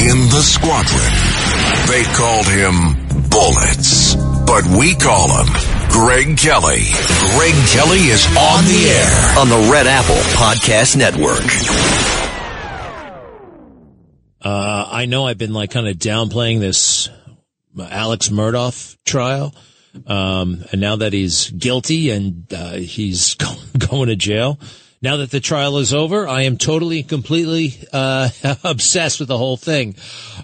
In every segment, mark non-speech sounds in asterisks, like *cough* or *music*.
In the squadron, they called him Bullets, but we call him Greg Kelly. Greg Kelly is on the air on the Red Apple Podcast Network. Uh, I know I've been like kind of downplaying this Alex Murdaugh trial. Um, and now that he's guilty and, uh, he's *laughs* going to jail, now that the trial is over, I am totally, and completely, uh, *laughs* obsessed with the whole thing.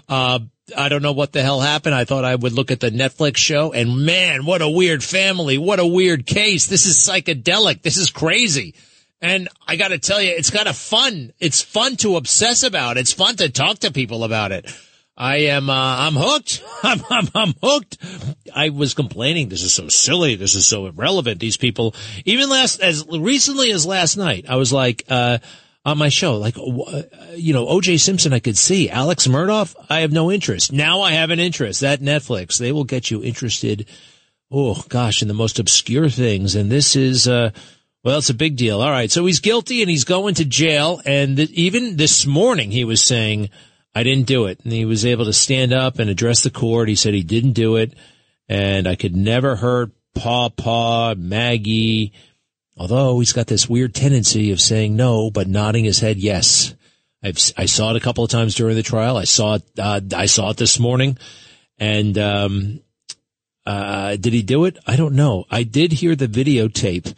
Uh, I don't know what the hell happened. I thought I would look at the Netflix show and man, what a weird family. What a weird case. This is psychedelic. This is crazy. And I got to tell you, it's kind of fun. It's fun to obsess about. It's fun to talk to people about it. I am, uh, I'm hooked. *laughs* I'm, I'm, I'm hooked. I was complaining. This is so silly. This is so irrelevant. These people, even last, as recently as last night, I was like, uh, on my show, like, uh, you know, OJ Simpson, I could see Alex Murdaugh. I have no interest. Now I have an interest. That Netflix, they will get you interested. Oh gosh, in the most obscure things. And this is, uh, well, it's a big deal. All right. So he's guilty and he's going to jail. And th- even this morning he was saying, I didn't do it. And he was able to stand up and address the court. He said he didn't do it. And I could never hurt Paw Paw, Maggie, although he's got this weird tendency of saying no, but nodding his head yes. I've, I saw it a couple of times during the trial. I saw it, uh, I saw it this morning. And, um, uh, did he do it? I don't know. I did hear the videotape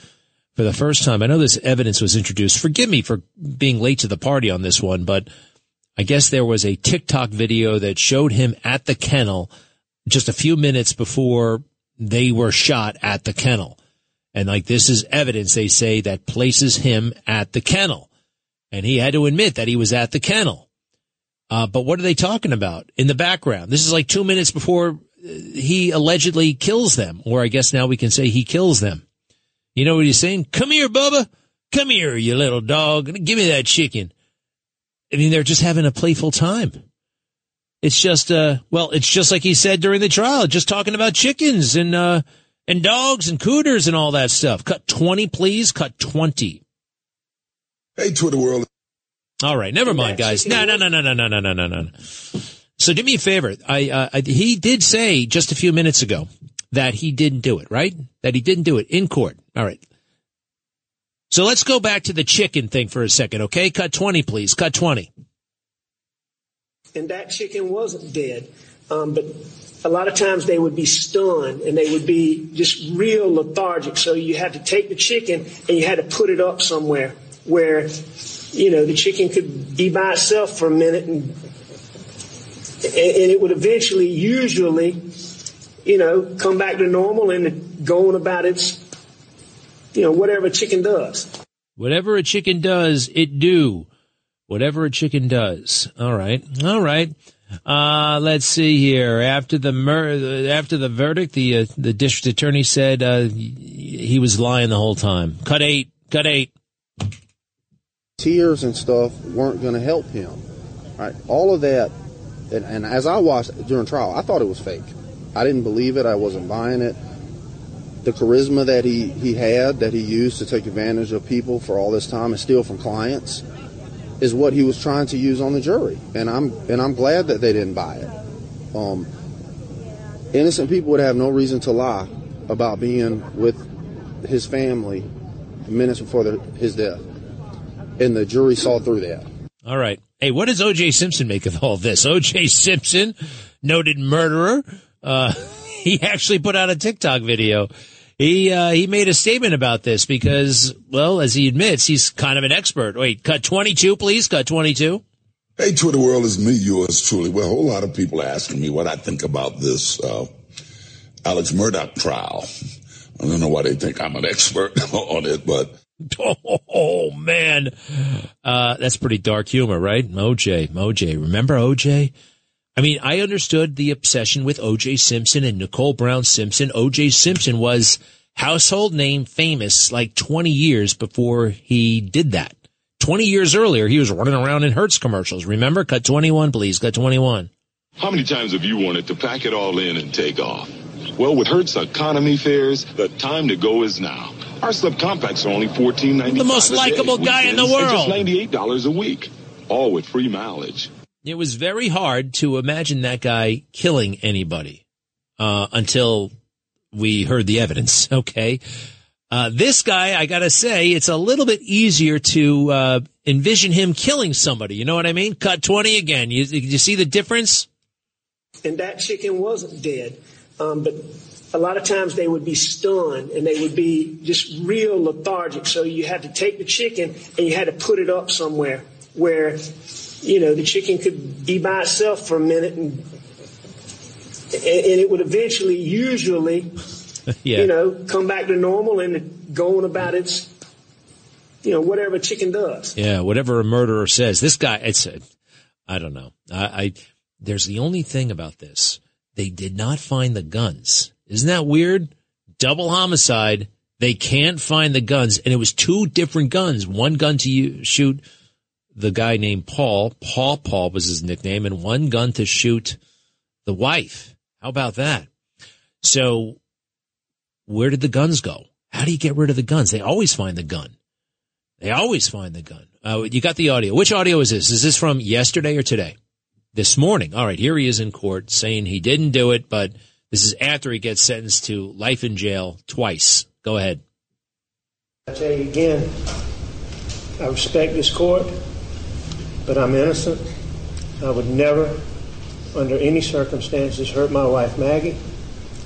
for the first time. I know this evidence was introduced. Forgive me for being late to the party on this one, but I guess there was a TikTok video that showed him at the kennel just a few minutes before they were shot at the kennel. And like this is evidence they say that places him at the kennel. And he had to admit that he was at the kennel. Uh, but what are they talking about in the background? This is like two minutes before uh, he allegedly kills them, or I guess now we can say he kills them. You know what he's saying? Come here, Bubba. Come here, you little dog. Give me that chicken. I mean, they're just having a playful time. It's just, uh, well, it's just like he said during the trial, just talking about chickens and, uh, and dogs and cooters and all that stuff. Cut 20, please. Cut 20. Hey, Twitter world. All right. Never mind, guys. No, no, no, no, no, no, no, no, no, no. So do me a favor. I, uh, I, he did say just a few minutes ago that he didn't do it, right? That he didn't do it in court. All right. So let's go back to the chicken thing for a second, okay? Cut 20, please. Cut 20. And that chicken wasn't dead. Um, but a lot of times they would be stunned and they would be just real lethargic. So you had to take the chicken and you had to put it up somewhere where, you know, the chicken could be by itself for a minute and, and it would eventually, usually, you know, come back to normal and go on about its you know, whatever a chicken does. Whatever a chicken does, it do. Whatever a chicken does. All right. All right. Uh, let's see here. After the mur- after the verdict, the uh, the district attorney said uh, he was lying the whole time. Cut eight. Cut eight. Tears and stuff weren't going to help him. Right. All of that, and, and as I watched during trial, I thought it was fake. I didn't believe it. I wasn't buying it the charisma that he, he had, that he used to take advantage of people for all this time and steal from clients, is what he was trying to use on the jury. And I'm and I'm glad that they didn't buy it. Um, innocent people would have no reason to lie about being with his family minutes before his death, and the jury saw through that. All right. Hey, what does O.J. Simpson make of all this? O.J. Simpson, noted murderer. Uh, *laughs* he actually put out a TikTok video he uh, he made a statement about this because, well, as he admits, he's kind of an expert. Wait, cut twenty two, please. Cut twenty two. Hey, Twitter world is me, yours truly. Well, a whole lot of people asking me what I think about this uh, Alex Murdaugh trial. I don't know why they think I'm an expert *laughs* on it, but *laughs* Oh man, uh, that's pretty dark humor, right? OJ, OJ. Remember OJ? I mean, I understood the obsession with OJ Simpson and Nicole Brown Simpson. OJ Simpson was household name famous like 20 years before he did that. 20 years earlier, he was running around in Hertz commercials. Remember? Cut 21, please. Cut 21. How many times have you wanted to pack it all in and take off? Well, with Hertz economy fares, the time to go is now. Our subcompacts are only $14.95 The most likable guy in the world. Just $98 a week. All with free mileage. It was very hard to imagine that guy killing anybody uh, until we heard the evidence. *laughs* Okay. Uh, this guy, I gotta say, it's a little bit easier to uh, envision him killing somebody. You know what I mean? Cut 20 again. You, you see the difference? And that chicken wasn't dead. Um, but a lot of times they would be stunned and they would be just real lethargic. So you had to take the chicken and you had to put it up somewhere where, you know, the chicken could be by itself for a minute and, and it would eventually, usually, *laughs* yeah. you know, come back to normal and go on about its, you know, whatever a chicken does. Yeah, whatever a murderer says. This guy, it's, I don't know. I, I, there's the only thing about this. They did not find the guns. Isn't that weird? Double homicide. They can't find the guns. And it was two different guns. One gun to you, shoot the guy named Paul. Paul Paul was his nickname and one gun to shoot the wife. How about that? So where did the guns go? How do you get rid of the guns? They always find the gun. They always find the gun. Uh, you got the audio. Which audio is this? Is this from yesterday or today? This morning. All right. Here he is in court saying he didn't do it, but this is after he gets sentenced to life in jail twice. Go ahead. I tell you again, I respect this court, but I'm innocent. I would never, under any circumstances, hurt my wife Maggie,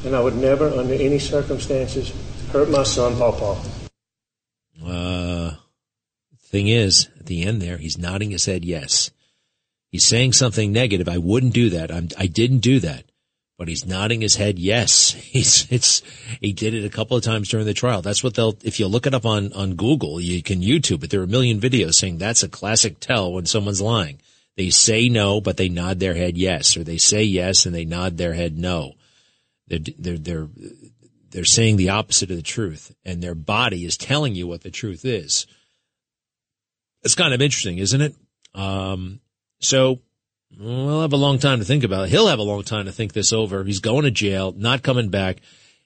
and I would never, under any circumstances, hurt my son Paul. Uh, thing is, at the end there, he's nodding his head yes. He's saying something negative. I wouldn't do that. I'm, I didn't do that. But he's nodding his head yes. *laughs* He's, it's, he did it a couple of times during the trial. That's what they'll, if you look it up on, on Google, you can YouTube it. There are a million videos saying that's a classic tell when someone's lying. They say no, but they nod their head yes, or they say yes and they nod their head no. They're, they're, they're, they're saying the opposite of the truth and their body is telling you what the truth is. It's kind of interesting, isn't it? Um, so we'll have a long time to think about it. He'll have a long time to think this over. He's going to jail, not coming back.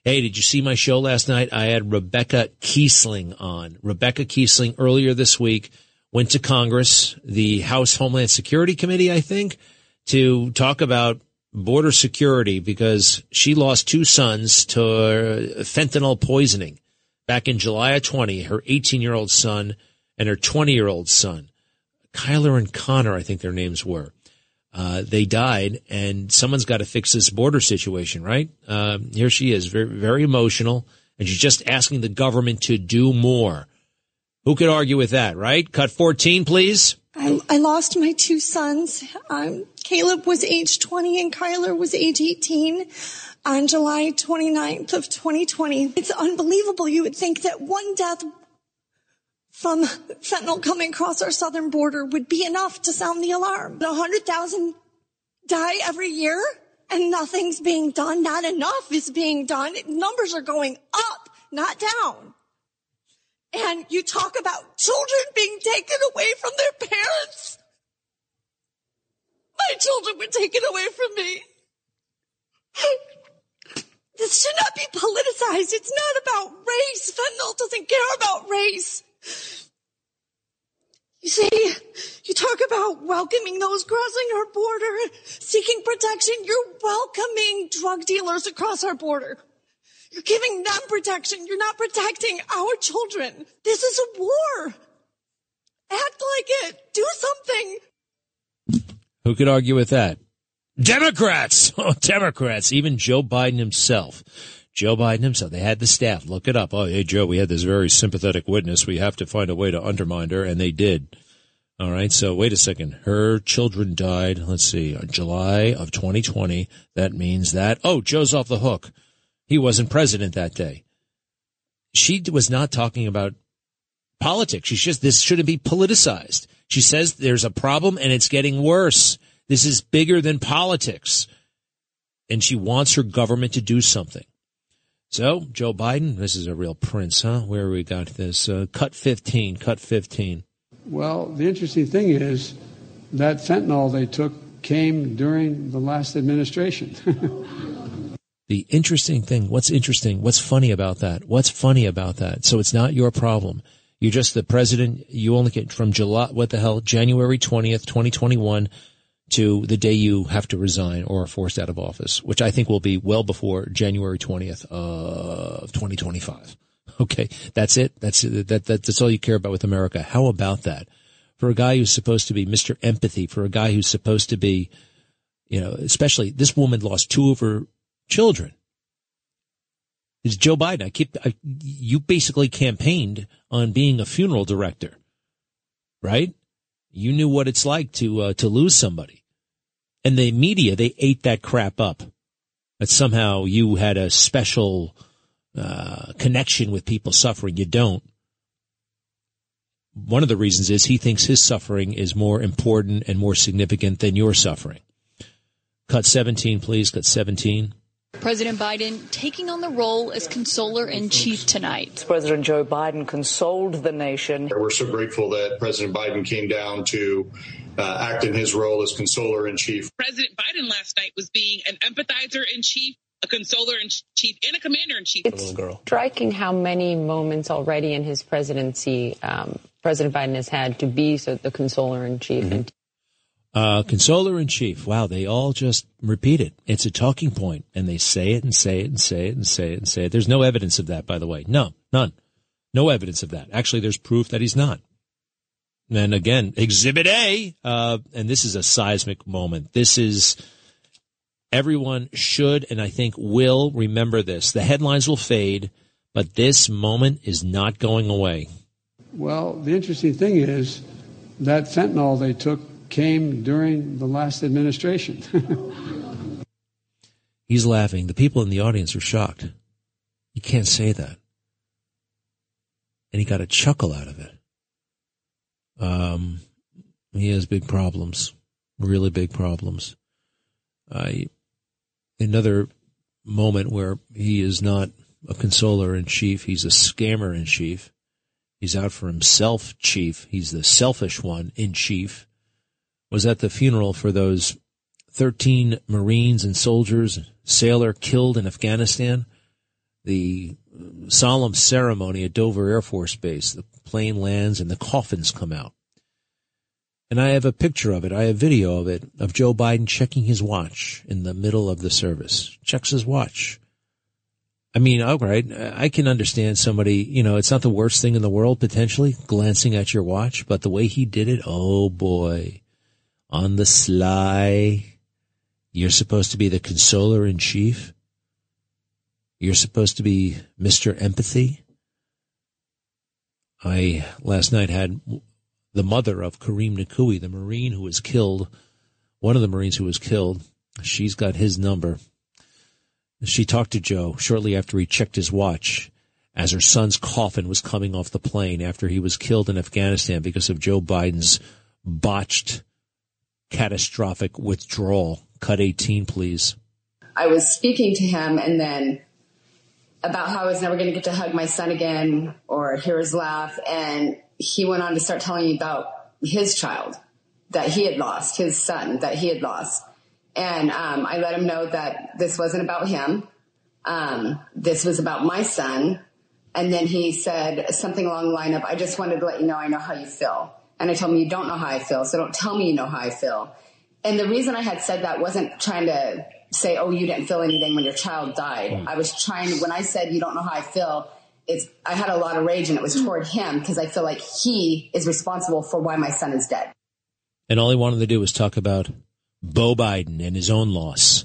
Hey, did you see my show last night? I had Rebecca Kiessling on. Rebecca Kiessling earlier this week went to Congress, the House Homeland Security Committee, I think, to talk about border security because she lost two sons to uh, fentanyl poisoning back in July of 20, her 18 year old son and her 20 year old son. Kyler and Connor, I think their names were. Uh, they died, and someone's got to fix this border situation, right? Uh, here she is, very, very emotional, and she's just asking the government to do more. Who could argue with that, right? Cut 14, please. I, I lost my two sons. Um, Caleb was age 20 and Kyler was age 18 on July 29th of 2020. It's unbelievable. You would think that one death from fentanyl coming across our southern border would be enough to sound the alarm. 100,000 die every year and nothing's being done. Not enough is being done. Numbers are going up, not down. And you talk about children being taken away from their parents. My children were taken away from me. This should not be politicized. It's not about race. Fentanyl doesn't care about race. You see, you talk about welcoming those crossing our border, seeking protection. You're welcoming drug dealers across our border. You're giving them protection. You're not protecting our children. This is a war. Act like it. Do something. Who could argue with that? Democrats! *laughs* Oh, Democrats. Even Joe Biden himself. Joe Biden himself. They had the staff look it up. Oh, hey, Joe, we had this very sympathetic witness. We have to find a way to undermine her, and they did. All right. So wait a second. Her children died. Let's see, July of 2020. That means that, oh, Joe's off the hook. He wasn't president that day. She was not talking about politics. She says this shouldn't be politicized. She says there's a problem and it's getting worse. This is bigger than politics. And she wants her government to do something. So, Joe Biden, this is a real prince, huh? Where we got this? Uh, cut 15, cut 15. Well, the interesting thing is that fentanyl they took came during the last administration. *laughs* the interesting thing, what's interesting, what's funny about that? What's funny about that? So it's not your problem. You're just the president. You only get from July, what the hell, January 20th, 2021 to the day you have to resign or are forced out of office, which I think will be well before January 20th of 2025. *laughs* Okay. That's it. That's it. That, that, that's all you care about with America. How about that? For a guy who's supposed to be Mr. Empathy, for a guy who's supposed to be, you know, especially this woman lost two of her children. It's Joe Biden. I keep, I, you basically campaigned on being a funeral director, right? You knew what it's like to uh, to lose somebody, and the media they ate that crap up. That somehow you had a special uh, connection with people suffering. You don't. One of the reasons is he thinks his suffering is more important and more significant than your suffering. Cut 17, please. Cut 17. President Biden taking on the role as consoler in chief tonight. President Joe Biden consoled the nation. We're so grateful that President Biden came down to uh, act in his role as consoler in chief. President Biden last night was being an empathizer in chief, a consoler in chief, and a commander in chief. It's striking how many moments already in his presidency um, President Biden has had to be so the consoler in chief. Mm-hmm. Uh, consoler in chief. Wow, they all just repeat it. It's a talking point, and they say it and say it and say it and say it and say it. There's no evidence of that, by the way. No, none. No evidence of that. Actually, there's proof that he's not. And again, Exhibit A, uh, and this is a seismic moment. This is everyone should and I think will remember this. The headlines will fade, but this moment is not going away. Well, the interesting thing is that fentanyl they took came during the last administration. *laughs* He's laughing. The people in the audience are shocked. You can't say that. And he got a chuckle out of it. Um, he has big problems, really big problems. I, another moment where he is not a consoler in chief. He's a scammer in chief. He's out for himself, chief. He's the selfish one in chief was at the funeral for those 13 Marines and soldiers, sailor killed in Afghanistan. The solemn ceremony at Dover Air Force Base. The plane lands and the coffins come out. And I have a picture of it. I have video of it of Joe Biden checking his watch in the middle of the service. Checks his watch. I mean, all right, I can understand somebody, you know, it's not the worst thing in the world potentially glancing at your watch, but the way he did it, oh boy on the sly. You're supposed to be the consoler in chief. You're supposed to be Mr. Empathy. I last night had the mother of Kareem Nikoui, the Marine who was killed, one of the Marines who was killed. She's got his number. She talked to Joe shortly after he checked his watch as her son's coffin was coming off the plane after he was killed in Afghanistan because of Joe Biden's botched catastrophic withdrawal. Cut 18, please. I was speaking to him and then about how I was never going to get to hug my son again or hear his laugh. And he went on to start telling me about his child that he had lost, his son that he had lost. And um, I let him know that this wasn't about him. Um, this was about my son. And then he said something along the line of, I just wanted to let you know I know how you feel. And I told him, you don't know how I feel. So don't tell me you know how I feel. And the reason I had said that wasn't trying to say, oh, you didn't feel anything when your child died. Mm. I was trying, when I said you don't know how I feel, it's, I had a lot of rage and it was toward him because I feel like he is responsible for why my son is dead. And all he wanted to do was talk about Bo Biden and his own loss.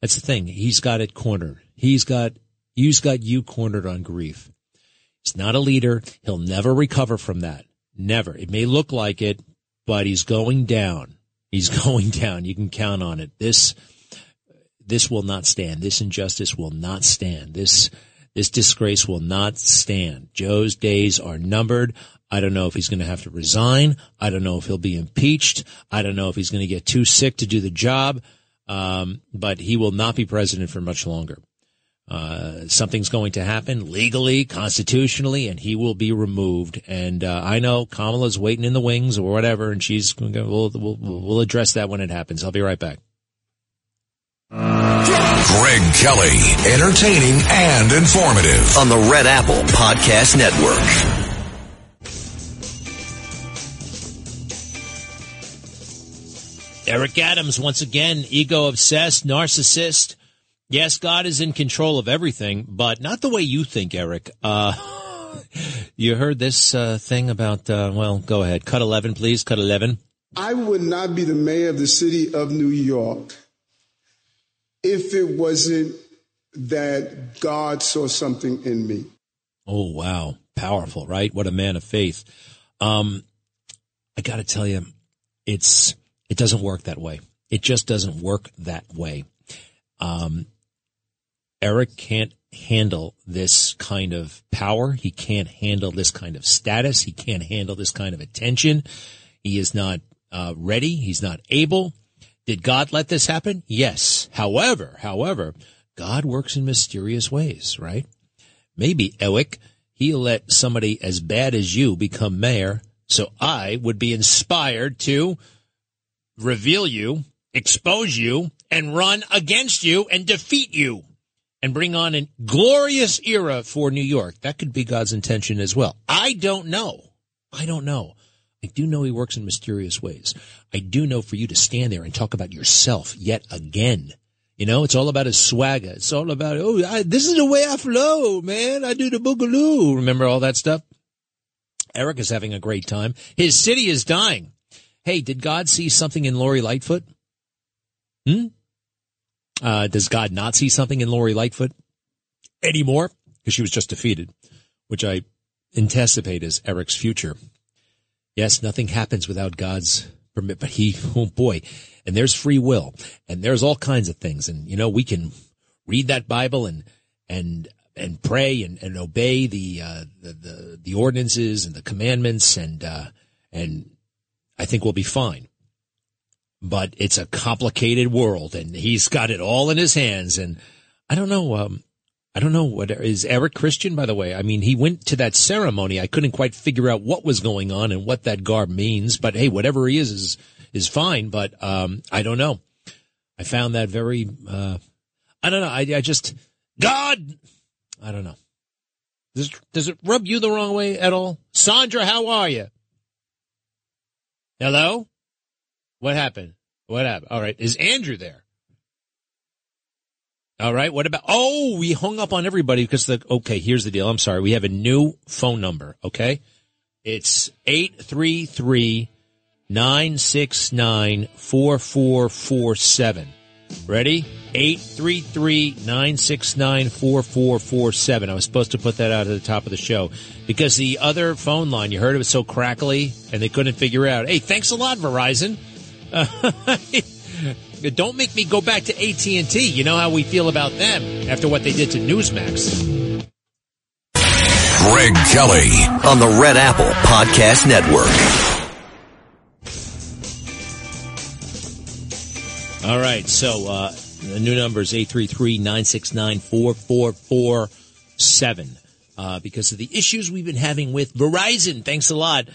That's the thing. He's got it cornered. He's got, he's got you cornered on grief. He's not a leader. He'll never recover from that. Never. It may look like it, but he's going down. He's *laughs* going down. You can count on it. This, this will not stand. This injustice will not stand. This, This disgrace will not stand. Joe's days are numbered. I don't know if he's going to have to resign. I don't know if he'll be impeached. I don't know if he's going to get too sick to do the job. Um, but he will not be president for much longer. Uh, something's going to happen legally, constitutionally, and he will be removed. And uh, I know Kamala's waiting in the wings or whatever, and she's going to, we'll, we'll, we'll address that when it happens. I'll be right back. Greg Kelly, entertaining and informative on the Red Apple Podcast Network. Eric Adams, once again, ego obsessed, narcissist. Yes, God is in control of everything, but not the way you think, Eric. Uh, *laughs* you heard this uh, thing about, uh, well, go ahead. Cut 11, please. Cut 11. I would not be the mayor of the city of New York if it wasn't that God saw something in me. Oh, wow. Powerful, right? What a man of faith. Um, I got to tell you, it's it doesn't work that way. It just doesn't work that way. Um, Eric can't handle this kind of power. He can't handle this kind of status. He can't handle this kind of attention. He is not uh, ready. He's not able. Did God let this happen? Yes. However, however, God works in mysterious ways, right? Maybe Eric, he'll let somebody as bad as you become mayor, so I would be inspired to reveal you, expose you, and run against you and defeat you and bring on a glorious era for New York. That could be God's intention as well. I don't know. I don't know. I do know he works in mysterious ways. I do know for you to stand there and talk about yourself yet again. You know, it's all about his swagger. It's all about, oh, I, this is the way I flow, man. I do the boogaloo. Remember all that stuff? Eric is having a great time. His city is dying. Hey, did God see something in Lori Lightfoot? Hmm? Uh, does God not see something in Lori Lightfoot anymore? Because she was just defeated, which I anticipate is Eric's future. Yes, nothing happens without God's permit, but he, *laughs* oh boy, and there's free will and there's all kinds of things. And, you know, we can read that Bible and, and, and pray and, and obey the, uh, the, the, the ordinances and the commandments and, uh, and I think we'll be fine. But it's a complicated world and he's got it all in his hands. And I don't know, um, I don't know what is Eric Christian, by the way. I mean, he went to that ceremony. I couldn't quite figure out what was going on and what that garb means, but hey, whatever he is, is, is fine. But, um, I don't know. I found that very, uh, I don't know. I, I just, God, I don't know. Does, does it rub you the wrong way at all? Sandra, how are you? Hello? What happened? What happened? All right. Is Andrew there? All right. What about, oh, we hung up on everybody because the, okay, here's the deal. I'm sorry. We have a new phone number. Okay. It's 833 969 4447. Ready? 833-969-4447. I was supposed to put that out at the top of the show because the other phone line, you heard it was so crackly and they couldn't figure out. Hey, thanks a lot, Verizon. *laughs* Don't make me go back to AT&T. You know how we feel about them after what they did to Newsmax. Greg Kelly on the Red Apple Podcast Network. All right, so uh, the new number is 833-969-4447. Uh, because of the issues we've been having with Verizon. Thanks a lot.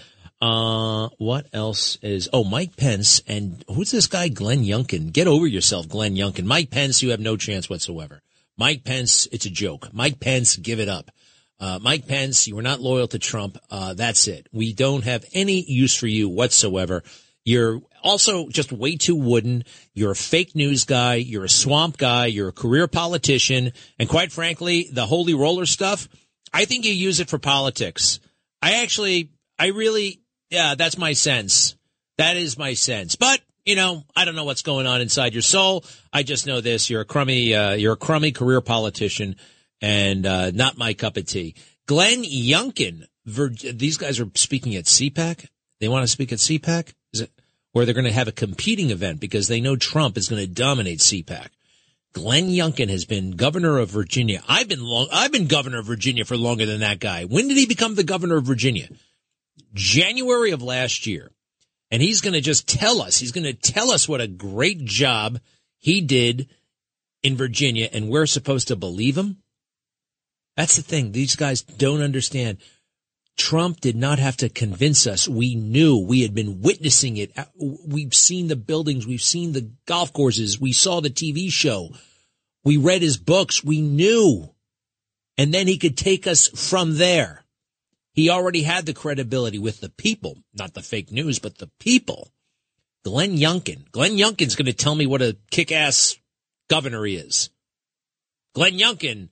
Uh, what else is, oh, Mike Pence and who's this guy, Glenn Youngkin? Get over yourself, Glenn Youngkin. Mike Pence, you have no chance whatsoever. Mike Pence, it's a joke. Mike Pence, give it up. Uh, Mike Pence, you are not loyal to Trump. Uh, that's it. We don't have any use for you whatsoever. You're also just way too wooden. You're a fake news guy. You're a swamp guy. You're a career politician. And quite frankly, the holy roller stuff, I think you use it for politics. I actually, I really, yeah, that's my sense. That is my sense. But, you know, I don't know what's going on inside your soul. I just know this. You're a crummy, uh, you're a crummy career politician and, uh, not my cup of tea. Glenn Youngkin, these guys are speaking at CPAC. They want to speak at CPAC. Is it? or they're going to have a competing event because they know Trump is going to dominate CPAC. Glenn Youngkin has been governor of Virginia. I've been long, I've been governor of Virginia for longer than that guy. When did he become the governor of Virginia? January of last year. And he's going to just tell us, he's going to tell us what a great job he did in Virginia and we're supposed to believe him. That's the thing. These guys don't understand. Trump did not have to convince us. We knew we had been witnessing it. Uh, we've seen the buildings. We've seen the golf courses. We saw the TV show. We read his books. We knew. And then he could take us from there. He already had the credibility with the people, not the fake news, but the people. Glenn Youngkin. Glenn Youngkin's going to tell me what a kick-ass governor he is. Glenn Youngkin,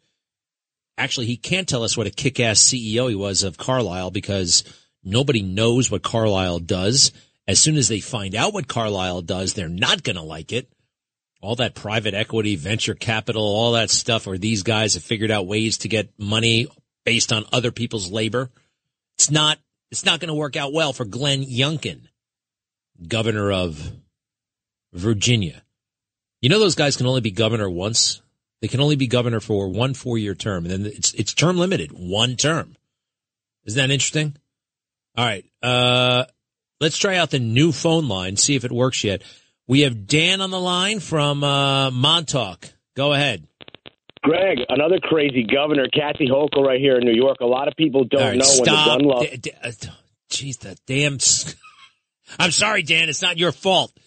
actually, he can't tell us what a kick-ass CEO he was of Carlyle because nobody knows what Carlyle does. As soon as they find out what Carlyle does, they're not going to like it. All that private equity, venture capital, all that stuff, where these guys have figured out ways to get money based on other people's labor. It's not, it's not going to work out well for Glenn Youngkin, governor of Virginia. You know, those guys can only be governor once. They can only be governor for one four year term and then it's, it's term limited, one term. Isn't that interesting? All right. Uh, let's try out the new phone line, see if it works yet. We have Dan on the line from, uh, Montauk. Go ahead. Greg, another crazy governor, Kathy Hochul, right here in New York. A lot of people don't right, know stop. when the. D- d- uh, Jeez, the damn. *laughs* I'm sorry, Dan. It's not your fault.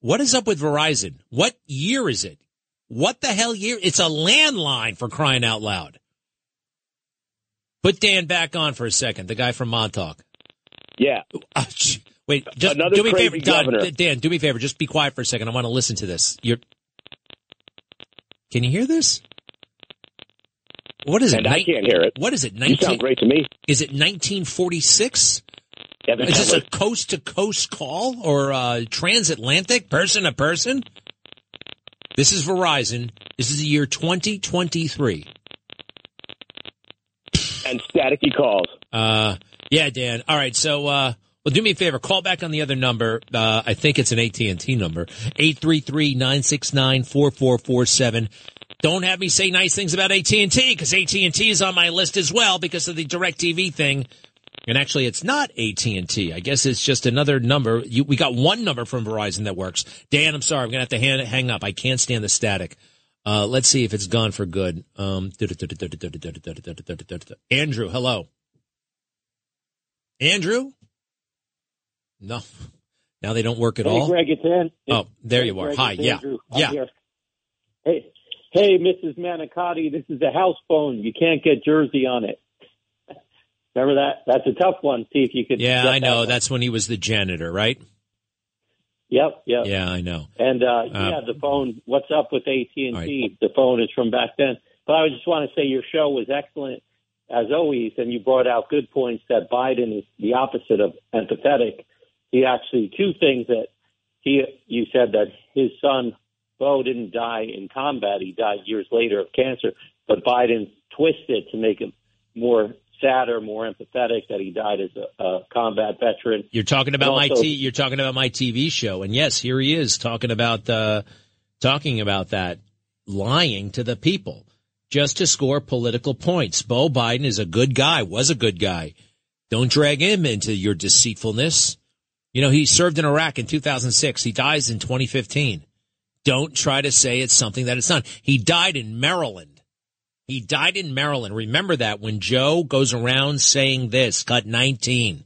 What is up with Verizon? What year is it? What the hell year? It's a landline for crying out loud. Put Dan back on for a second. The guy from Montauk. Yeah. Uh, wait, just Another do me a favor, Dan, governor. Dan. Do me a favor. Just be quiet for a second. I want to listen to this. You're. Can you hear this? What is it? And I can't hear it. What is it? You 19 sound great to me. Is it 1946? Is this a coast to coast call or uh, transatlantic, person to person? This is Verizon. This is the year 2023. And staticky calls. Uh, yeah, Dan. All right. So, uh, well, do me a favor. Call back on the other number. Uh, I think it's an AT&T number. 833-969-4447. Don't have me say nice things about AT&T because AT&T is on my list as well because of the DirecTV thing. And actually, it's not AT&T. I guess it's just another number. You, we got one number from Verizon that works. Dan, I'm sorry. I'm going to have to hang, hang up. I can't stand the static. Uh, let's see if it's gone for good. Um, Andrew, hello. Andrew? No. Now they don't work at hey, all? Greg, it's Oh, there Hey, you are. Greg, Hi. Yeah. Andrew. Yeah. Hey, hey, Mrs. Manicotti, this is a house phone. You can't get Jersey on it. Remember that? That's a tough one. See if you could. Yeah, I know. one. That's when he was the janitor, right? Yep, yep. Yeah, I know. And uh, yeah, the phone. What's up with AT and T? The phone is from back then. But I just want to say your show was excellent as always, and you brought out good points that Biden is the opposite of empathetic. He actually two things that he you said that his son Bo didn't die in combat; he died years later of cancer. But Biden twisted to make him more sadder, more empathetic that he died as a, a combat veteran. You're talking about And my t- you're talking about my TV show, and yes, here he is talking about uh, talking about that, lying to the people just to score political points. Bo Biden is a good guy, was a good guy. Don't drag him into your deceitfulness. You know, he served in Iraq in 2006. He dies in 2015. Don't try to say it's something that it's not. He died in Maryland. He died in Maryland. Remember that when Joe goes around saying this, cut 19.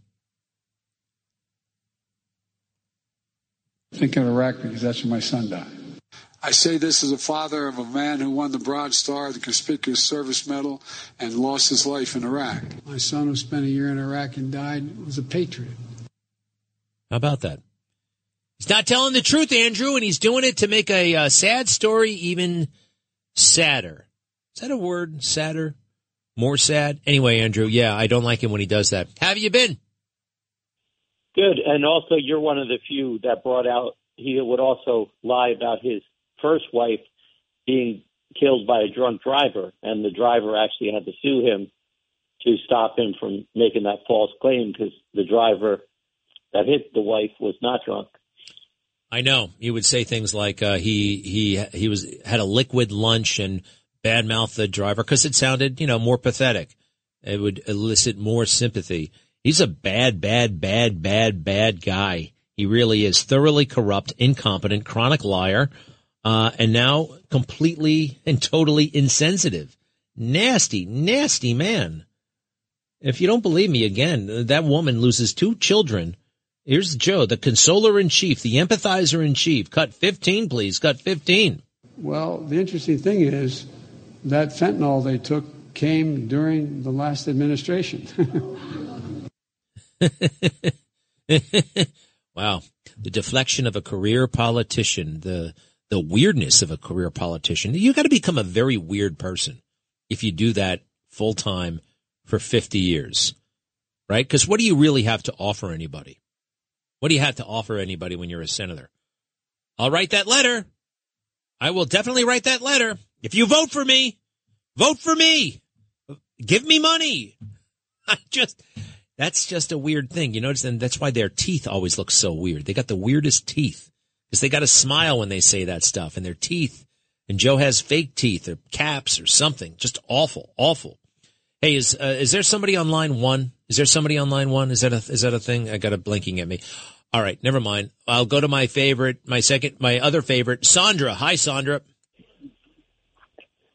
Think of Iraq because that's where my son died. I say this as a father of a man who won the Bronze Star, the Conspicuous Service Medal, and lost his life in Iraq. My son, who spent a year in Iraq and died, was a patriot. How about that? He's not telling the truth, Andrew, and he's doing it to make a uh, sad story even sadder. Is that a word? Sadder? More sad? Anyway, Andrew, yeah, I don't like him when he does that. How have you been? Good. And also, you're one of the few that brought out he would also lie about his first wife being killed by a drunk driver, and the driver actually had to sue him to stop him from making that false claim because the driver that hit the wife was not drunk. I know he would say things like uh, he he he was had a liquid lunch and badmouth the driver because it sounded you know more pathetic. It would elicit more sympathy. He's a bad, bad, bad, bad, bad guy. He really is thoroughly corrupt, incompetent, chronic liar, uh, and now completely and totally insensitive. Nasty, nasty man. If you don't believe me, again, that woman loses two children. Here's Joe, the consoler in chief, the empathizer in chief. Cut 15, please. Cut 15. Well, the interesting thing is that fentanyl they took came during the last administration. *laughs* wow. The deflection of a career politician, the, the weirdness of a career politician. You got to become a very weird person if you do that full time for 50 years, right? Because what do you really have to offer anybody? What do you have to offer anybody when you're a senator? I'll write that letter. I will definitely write that letter. If you vote for me, vote for me. Give me money. *laughs* I just, that's just a weird thing. You notice, and that's why their teeth always look so weird. They got the weirdest teeth because they got to smile when they say that stuff and their teeth. And Joe has fake teeth or caps or something. Just awful, awful. Hey, is, uh, is there somebody on line one? Is there somebody on line one? Is that a, is that a thing? I got a blinking at me. All right. Never mind. I'll go to my favorite, my second, my other favorite, Sandra. Hi, Sandra.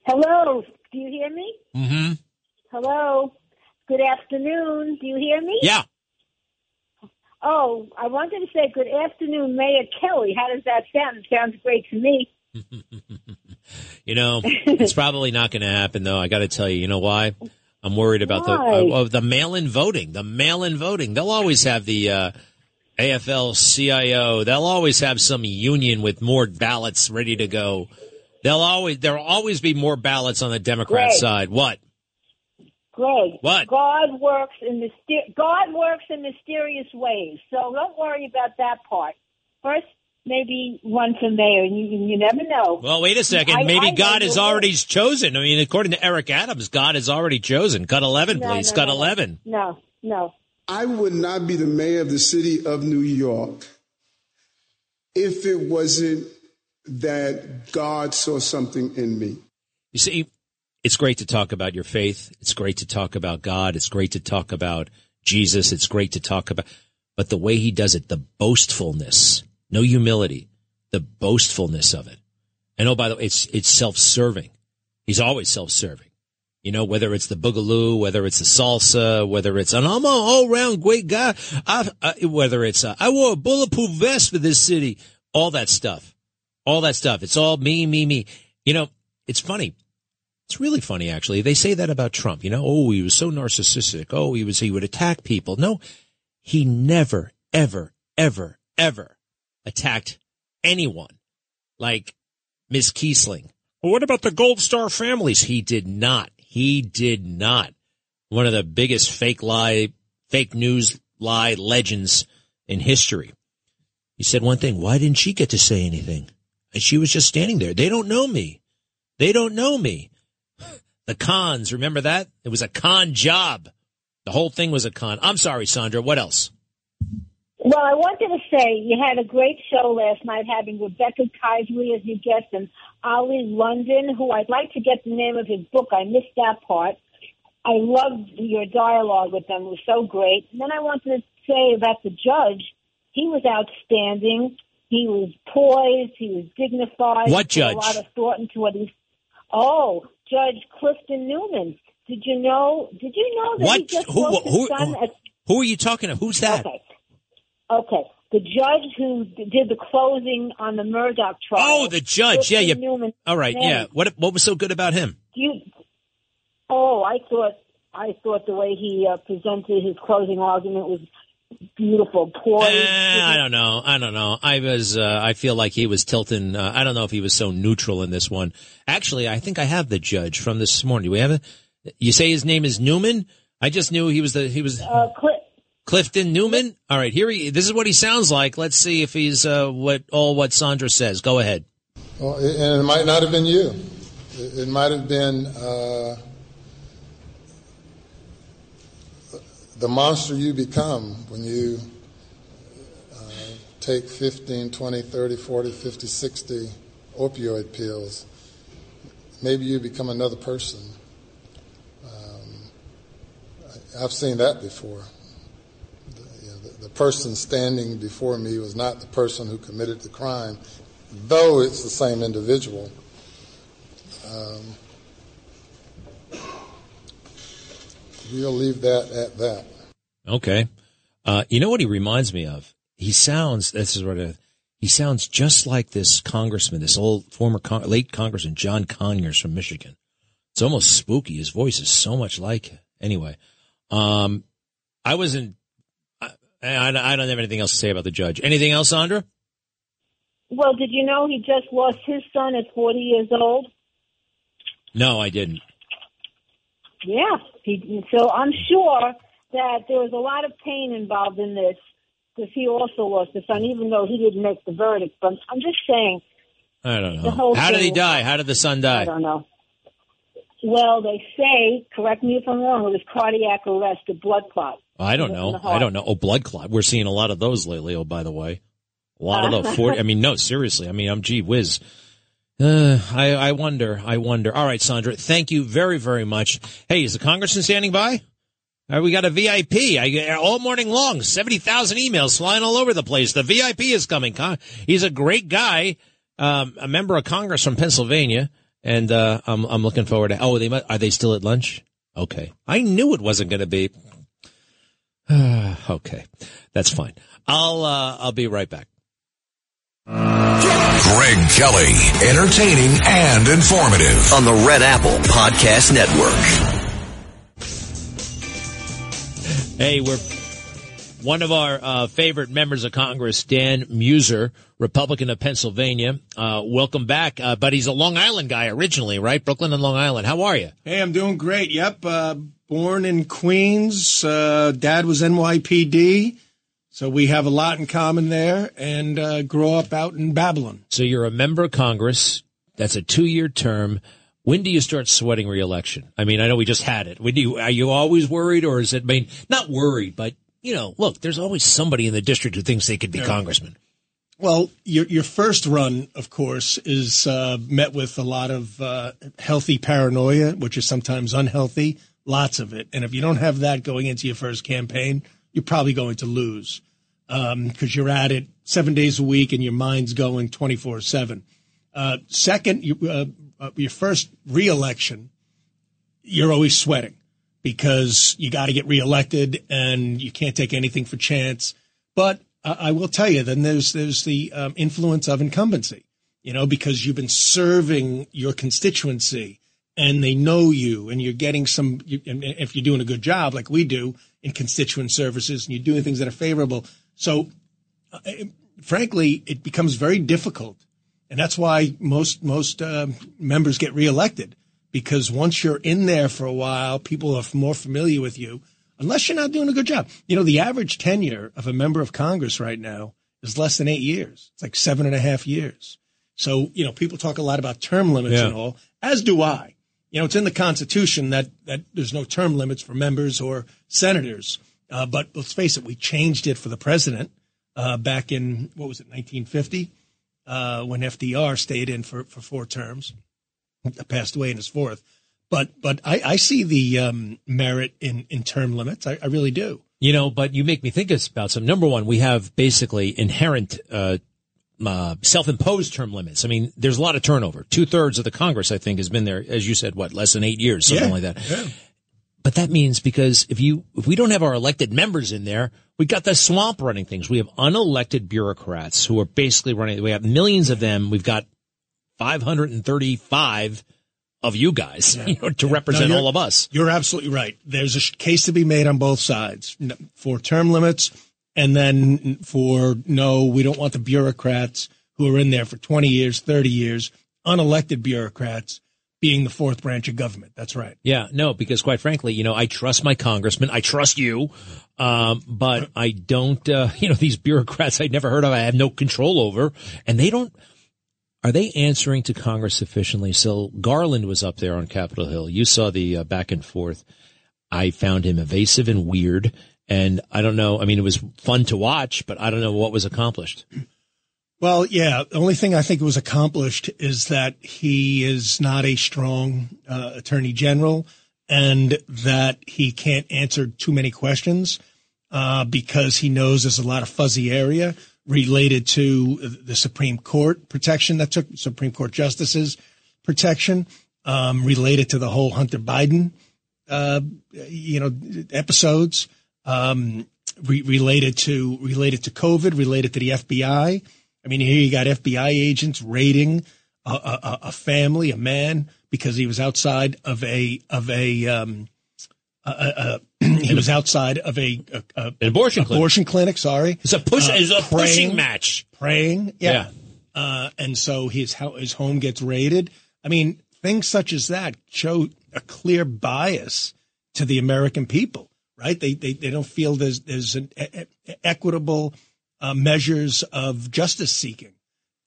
Hello. Do you hear me? Mm-hmm. Hello. Good afternoon. Do you hear me? Yeah. Oh, I wanted to say good afternoon, Mayor Kelly. How does that sound? It sounds great to me. *laughs* you know, it's probably not going to happen, though. I got to tell you, you know why? *laughs* I'm worried about Why? the uh, the mail-in voting. The mail-in voting. They'll always have the uh, AFL-CIO. They'll always have some union with more ballots ready to go. They'll always there'll always be more ballots on the Democrat Greg. side. What? Greg, What? God works in myster- God works in mysterious ways. So don't worry about that part. First, maybe run for mayor. You you never know. Well, wait a second. I- Maybe I know God has you'll already chosen. I mean, according to Eric Adams, God has already chosen. Cut eleven, No, please. no, Cut no, no. eleven. No, no. I would not be the mayor of the city of New York if it wasn't that God saw something in me. You see, it's great to talk about your faith. It's great to talk about God. It's great to talk about Jesus. It's great to talk about, but the way he does it, the boastfulness, no humility, the boastfulness of it. And oh, by the way, it's, it's self-serving. He's always self-serving. You know, whether it's the boogaloo, whether it's the salsa, whether it's an I'm an all round great guy, I, I, whether it's uh, I wore a bulletproof vest for this city, all that stuff, all that stuff. It's all me, me, me. You know, it's funny. It's really funny, actually. They say that about Trump. You know, oh, he was so narcissistic. Oh, he was he would attack people. No, he never, ever, ever, ever attacked anyone like Miss Kiessling. Well, what about the Gold Star families? He did not. He did not. One of the biggest fake lie, fake news lie legends in history. He said one thing. Why didn't she get to say anything? And she was just standing there. They don't know me. They don't know me. *gasps* The cons, remember that? It was a con job. The whole thing was a con. I'm sorry, Sandra. What else? Well, I wanted to say you had a great show last night having Rebecca Kaisley as your guest and Ali London, who I'd like to get the name of his book. I missed that part. I loved your dialogue with them. It was so great. And then I wanted to say about the judge. He was outstanding. He was poised. He was dignified. What judge? A lot of thought into what he. Oh, Judge Clifton Newman. Did you know? Did you know that he just Who, who, son who, a who are you talking to? Who's that? Okay. Okay. The judge who did the closing on the Murdaugh trial. Oh, the judge. Yeah, Clifton yeah. Newman. All right. Yeah. What, what was so good about him? You, oh, I thought I thought the way he uh, presented his closing argument was beautiful. Poised. Eh, I don't know. I don't know. I was. Uh, I feel like he was tilting. Uh, I don't know if he was so neutral in this one. Actually, I think I have the judge from this morning. Do we have it? You say his name is Newman. I just knew he was the. He was uh, Cl- Clifton Newman. All right. Here he. This is what he sounds like. Let's see if he's uh, what all what Sandra says. Go ahead. Well, and it might not have been you. It, it might have been uh, the monster you become when you uh, take 15, 20, 30, 40, 50, 60 opioid pills, maybe you become another person. Um, I've seen that before. The, you know, the, the person standing before me was not the person who committed the crime, though it's the same individual. Um, we'll leave that at that. Okay. Uh, you know what he reminds me of? He sounds, this is what I, he sounds just like this congressman, this old former con- late congressman, John Conyers from Michigan. It's almost spooky. His voice is so much like, anyway. Um, I wasn't, I, I, I don't have anything else to say about the judge. Anything else, Sandra? Well, did you know he just lost his son at 40 years old? No, I didn't. Yeah. He, so I'm sure that there was a lot of pain involved in this because he also lost his son, even though he didn't make the verdict. But I'm just saying. I don't know. The whole How did he die? How did the son die? I don't know. Well, they say, correct me if I'm wrong, it was cardiac arrest, a blood clot. I don't know. I don't know. Oh, blood clot. We're seeing a lot of those lately. Oh, by the way, a lot of the 40. I mean, no, seriously. I mean, I'm gee whiz. Uh, I, I wonder. I wonder. All right, Sandra. Thank you very, very much. Hey, is the congressman standing by? Right, we got a VIP I, all morning long. Seventy thousand emails flying all over the place. The VIP is coming. Con- He's a great guy, um, a member of Congress from Pennsylvania, and uh, I'm I'm looking forward to. Oh, they are they still at lunch? Okay, I knew it wasn't going to be. *sighs* okay, that's fine. I'll uh, I'll be right back. Greg Kelly, entertaining and informative. on the Red Apple Podcast Network. Hey, we're one of our uh, favorite members of Congress, Dan Meuser, Republican of Pennsylvania. Uh, welcome back, uh, but he's a Long Island guy originally, right? Brooklyn and Long Island. How are you? Hey, I'm doing great. Yep. Born in Queens. Uh, dad was NYPD. So we have a lot in common there and uh, grew up out in Babylon. So you're a member of Congress. That's a two-year term. When do you start sweating reelection? I mean, I know we just had it. When do you, are you always worried, or is it? I mean, not worried, but you know, look, there's always somebody in the district who thinks they could be Yeah. congressman. Well, your your first run, of course, is uh, met with a lot of uh, healthy paranoia, which is sometimes unhealthy. Lots of it, and if you don't have that going into your first campaign, you're probably going to lose because you're at it seven days a week and your mind's going twenty four seven. Uh, second, you, uh, uh, your first reelection, you're always sweating because you got to get reelected and you can't take anything for chance. But uh, I will tell you, then there's there's the um, influence of incumbency, you know, because you've been serving your constituency and they know you and you're getting some. You, and if you're doing a good job, like we do in constituent services, and you're doing things that are favorable, so uh, frankly, it becomes very difficult, and that's why most most um members get reelected because once you're in there for a while, people are more familiar with you. Unless you're not doing a good job, you know the average tenure of a member of Congress right now is less than eight years. It's like seven and a half years. So you know people talk a lot about term limits Yeah. and all, as do I. You know, it's in the Constitution that that there's no term limits for members or senators. Uh, but let's face it, we changed it for the president uh, back in what was it, 1950, uh, when FDR stayed in for, for four terms, passed away in his fourth. But but I, I see the um, merit in in term limits. I, I really do. You know, but you make me think about some. Number one, we have basically inherent uh, self-imposed term limits. I mean, there's a lot of turnover. Two thirds of the Congress, I think, has been there, as you said, what less than eight years, something Yeah, like that. yeah. But that means because if you if we don't have our elected members in there, we got the swamp running things. We have unelected bureaucrats who are basically running. We have millions of them. We've got 535 of you guys *laughs* you know, to represent No, all of us. You're absolutely right. There's a case to be made on both sides for term limits, and then for no, we don't want the bureaucrats who are in there for 20 years, 30 years, unelected bureaucrats being the fourth branch of government. That's right. Yeah, no, because quite frankly, you know, I trust my congressman. I trust you. Um, but I don't, uh, *laughs* you know, these bureaucrats I'd never heard of, I have no control over and they don't, are they answering to Congress sufficiently? So Garland was up there on Capitol Hill. You saw the uh, back and forth. I found him evasive and weird. And I don't know. I mean, it was fun to watch, but I don't know what was accomplished. Well, yeah. The only thing I think was accomplished is that he is not a strong uh, attorney general and that he can't answer too many questions uh, because he knows there's a lot of fuzzy area related to the Supreme Court protection that took Supreme Court justices protection um, related to the whole Hunter Biden, uh, you know, episodes um, re- related to related to COVID, related to the FBI. I mean, here you got FBI agents raiding a, a, a family, a man, because he was outside of a of a um, a, a, *clears throat* he was outside of a, an abortion clinic. abortion clinic. Sorry, It's a push. Uh, it's a pushing match. praying. Yeah. Yeah. Uh, and so his ho- his home gets raided. I mean, things such as that show a clear bias to the American people, right? They they, they don't feel there's there's an e- equitable uh, measures of justice seeking,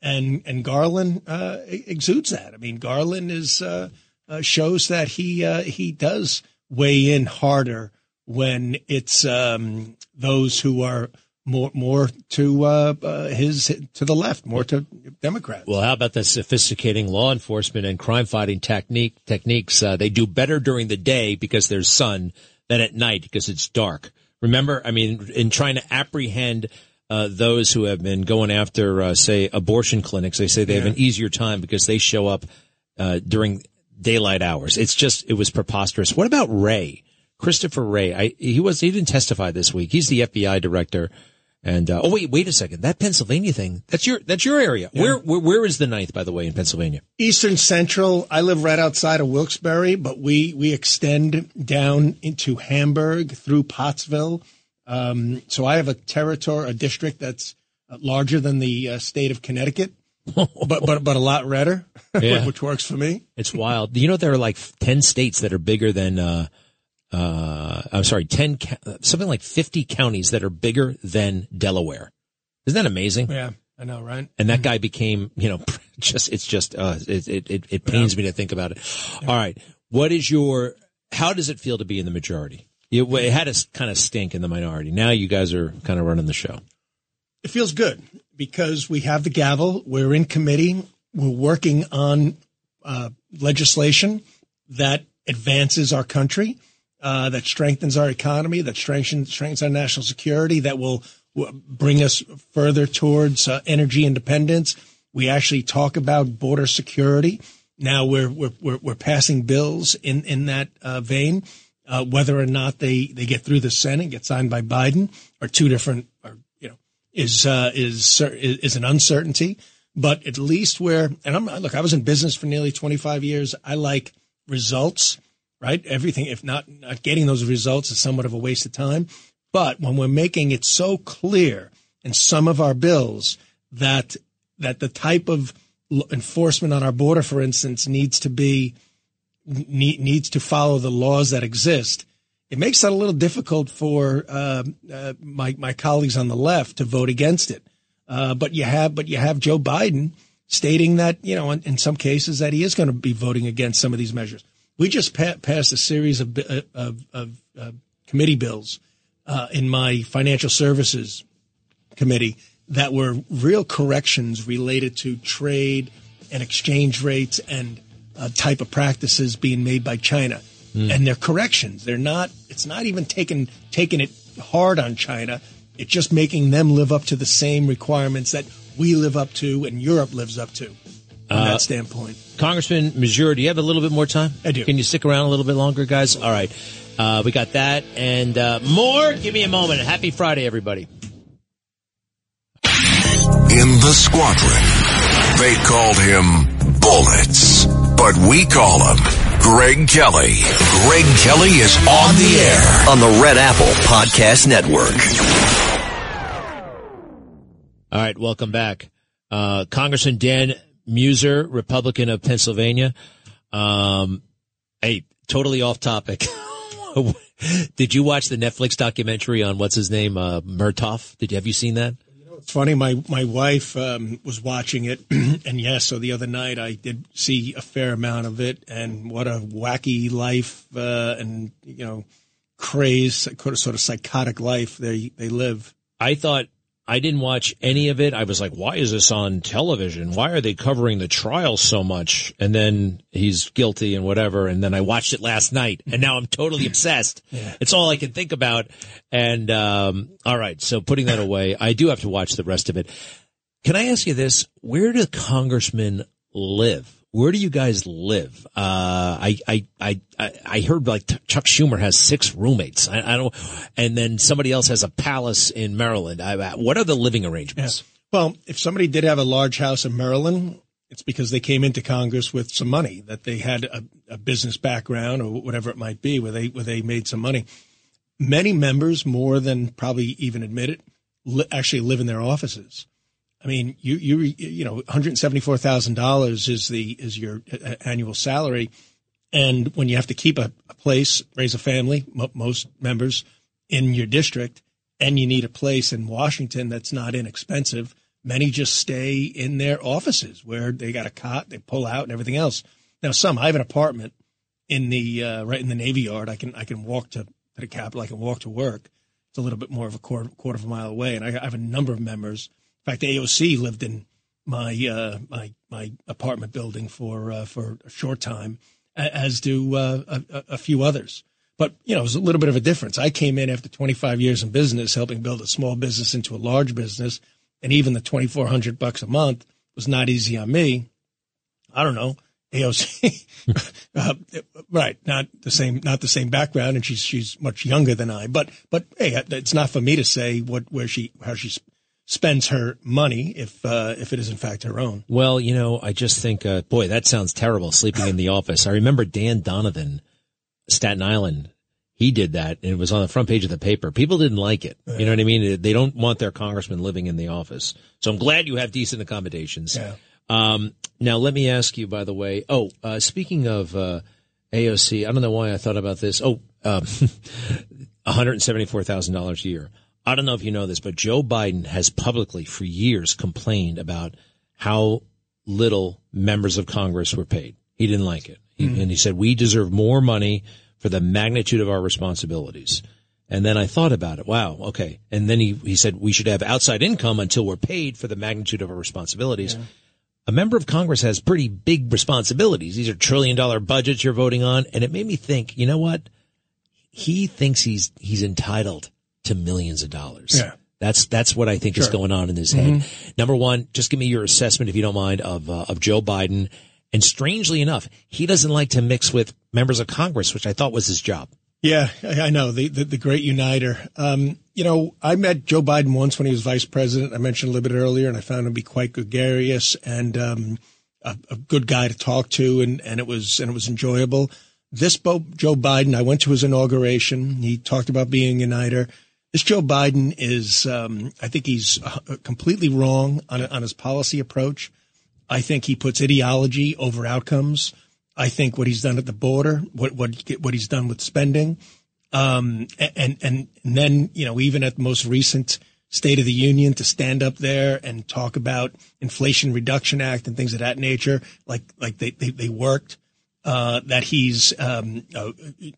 and and Garland uh, exudes that. I mean, Garland is uh, uh, shows that he uh, he does weigh in harder when it's um, those who are more more to uh, uh, his to the left, more to Democrats. Well, how about the sophisticating law enforcement and crime fighting technique techniques? Uh, they do better during the day because there's sun than at night because it's dark. Remember, I mean, in trying to apprehend uh, those who have been going after, uh, say, abortion clinics, they say they have an easier time because they show up uh, during daylight hours. It's just, it was preposterous. What about Wray? Christopher Wray. I, he was, he didn't testify this week. He's the FBI director. And, uh, oh, wait, wait a second. That Pennsylvania thing, that's your, that's your area. Where, where, where is the ninth, by the way, in Pennsylvania? Eastern Central. I live right outside of Wilkes-Barre, but we we extend down into Hamburg through Pottsville. Um, so I have a territory, a district that's uh, larger than the uh, state of Connecticut, *laughs* but but but a lot redder, *laughs* Yeah. which works for me. It's wild. You know, there are like 10 states that are bigger than, uh, uh, I'm sorry, 10, something like 50 counties that are bigger than Delaware. Isn't that amazing? Yeah, I know, right? And that guy became, you know, *laughs* just, it's just, uh, it, it, it, it pains me to think about it. All right. What is your, how does it feel to be in the majority? You, it had to kind of stink in the minority. Now you guys are kind of running the show. It feels good because we have the gavel. We're in committee. We're working on uh, legislation that advances our country, uh, that strengthens our economy, that strengthens, strengthens our national security, that will w- bring us further towards uh, energy independence. We actually talk about border security. Now we're we're we're, we're passing bills in in that uh, vein. Uh, whether or not they, they get through the Senate, get signed by Biden, are two different, are, you know, is uh, is is an uncertainty. But at least we're and I'm look. I was in business for nearly 25 years. I like results, right? Everything. If not not getting those results is somewhat of a waste of time. But when we're making it so clear in some of our bills that that the type of enforcement on our border, for instance, needs to be ne- needs to follow the laws that exist. It makes that a little difficult for uh, uh, my my colleagues on the left to vote against it. Uh, but you have but you have Joe Biden stating that you know in, in some cases that he is going to be voting against some of these measures. We just pa- passed a series of uh, of, of uh, committee bills uh, in my financial services committee that were real corrections related to trade and exchange rates and uh, type of practices being made by China. And they're corrections. They're not. It's not even taking taking it hard on China. It's just making them live up to the same requirements that we live up to and Europe lives up to. From Uh, that standpoint, Congressman Missouri, do you have a little bit more time? I do. Can you stick around a little bit longer, guys? All right. Uh, we got that and uh, more. Give me a moment. Happy Friday, everybody. In the squadron, they called him Bullets, but we call him Greg Kelly. Greg Kelly is on the air on the Red Apple Podcast Network. All right, welcome back. Uh, Congressman Dan Meuser, Republican of Pennsylvania. Um, hey, totally off topic. *laughs* Did you watch the Netflix documentary on what's his name, uh, Murdaugh? Did you, have you seen that? it's funny. My my wife um, was watching it, *clears throat* and yes, so the other night I did see a fair amount of it, and what a wacky life, uh, and you know, crazed, sort of, sort of psychotic life they they live. I thought I didn't watch any of it. I was like, why is this on television? Why are they covering the trial so much? And then he's guilty and whatever. And then I watched it last night and now I'm totally obsessed. *laughs* Yeah. It's all I can think about. And, um, all right. So putting that away, I do have to watch the rest of it. Can I ask you this? Where do congressmen live? Where do you guys live? Uh, I, I, I, I heard like Chuck Schumer has six roommates. I, I don't, and then somebody else has a palace in Maryland. I, what are the living arrangements? Well, if somebody did have a large house in Maryland, it's because they came into Congress with some money, that they had a, a business background or whatever it might be, where they where they made some money. Many members, more than probably even admit it, li- actually live in their offices. I mean, you you you know, one hundred seventy four thousand dollars is the is your uh, annual salary, and when you have to keep a, a place, raise a family, m- most members in your district, and you need a place in Washington that's not inexpensive, many just stay in their offices where they got a cot, they pull out, and everything else. Now, some I have an apartment in the uh, right in the Navy Yard. I can I can walk to, to the Capitol. I can walk to work. It's a little bit more of a quarter, quarter of a mile away, and I, I have a number of members. In fact, AOC lived in my uh, my my apartment building for uh, for a short time, as do uh, a, a, few others. But you know, it was a little bit of a difference. I came in after 25 years in business, helping build a small business into a large business, and even the 2,400 bucks a month was not easy on me. I don't know. AOC, *laughs* uh, right? Not the same, not the same background, and she's she's much younger than I. But but hey, it's not for me to say what where she how she spends her money if uh, if it is in fact her own. Well, you know, I just think, uh, boy, that sounds terrible. Sleeping in the office. I remember Dan Donovan, Staten Island. He did that, and it was on the front page of the paper. People didn't like it. You know what I mean? They don't want their congressman living in the office. So I'm glad you have decent accommodations. Yeah. Um, now let me ask you, by the way. Oh, uh, speaking of uh, AOC, I don't know why I thought about this. Oh, um, *laughs* one hundred seventy-four thousand dollars a year. I don't know if you know this, but Joe Biden has publicly for years complained about how little members of Congress were paid. He didn't like it. He, Hmm. And he said, we deserve more money for the magnitude of our responsibilities. And then I thought about it. Wow. Okay. And then he, he said we should have outside income until we're paid for the magnitude of our responsibilities. A member of Congress has pretty big responsibilities. These are trillion dollar budgets you're voting on. And it made me think, you know what? He thinks he's, he's entitled to millions of dollars. Yeah. That's, that's what I think is going on in his head. Number one, just give me your assessment, if you don't mind, of, uh, of Joe Biden. And strangely enough, he doesn't like to mix with members of Congress, which I thought was his job. Yeah, I, I know the, the the great uniter. Um, you know, I met Joe Biden once when he was vice president. I mentioned a little bit earlier, and I found him to be quite gregarious and um, a, a good guy to talk to, and, and it was and it was enjoyable. This Bo- Joe Biden, I went to his inauguration. He talked about being a uniter. This Joe Biden is, um, I think he's uh, completely wrong on on his policy approach. I think he puts ideology over outcomes. I think what he's done at the border, what what what he's done with spending, um, and and and then you know even at the most recent State of the Union to stand up there and talk about Inflation Reduction Act and things of that nature, like like they they, they worked. Uh, that he's um, uh,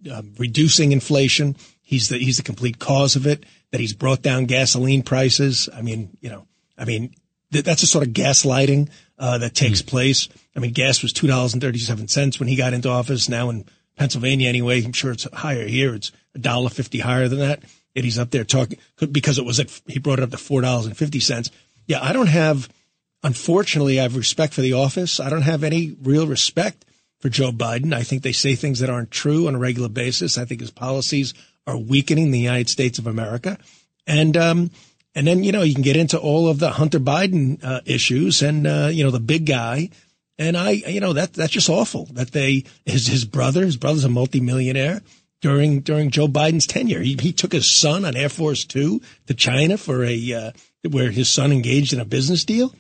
uh, reducing inflation. He's the he's the complete cause of it. That he's brought down gasoline prices. I mean, you know, I mean, th- that's a sort of gaslighting uh, that takes place. I mean, gas was two dollars and thirty seven cents when he got into office. Now in Pennsylvania, anyway, I'm sure it's higher here. It's a dollar fifty higher than that. And he's up there talking because it was at he brought it up to four dollars and fifty cents. Yeah, I don't have. Unfortunately, I have respect for the office. I don't have any real respect for Joe Biden. I think they say things that aren't true on a regular basis. I think his policies are weakening the United States of America. And, um, and then, you know, you can get into all of the Hunter Biden, uh, issues and, uh, you know, the big guy. And I, you know, that, that's just awful that they, his, his brother, his brother's a multimillionaire during, during Joe Biden's tenure. He, he took his son on Air Force Two to China for a, uh, where his son engaged in a business deal,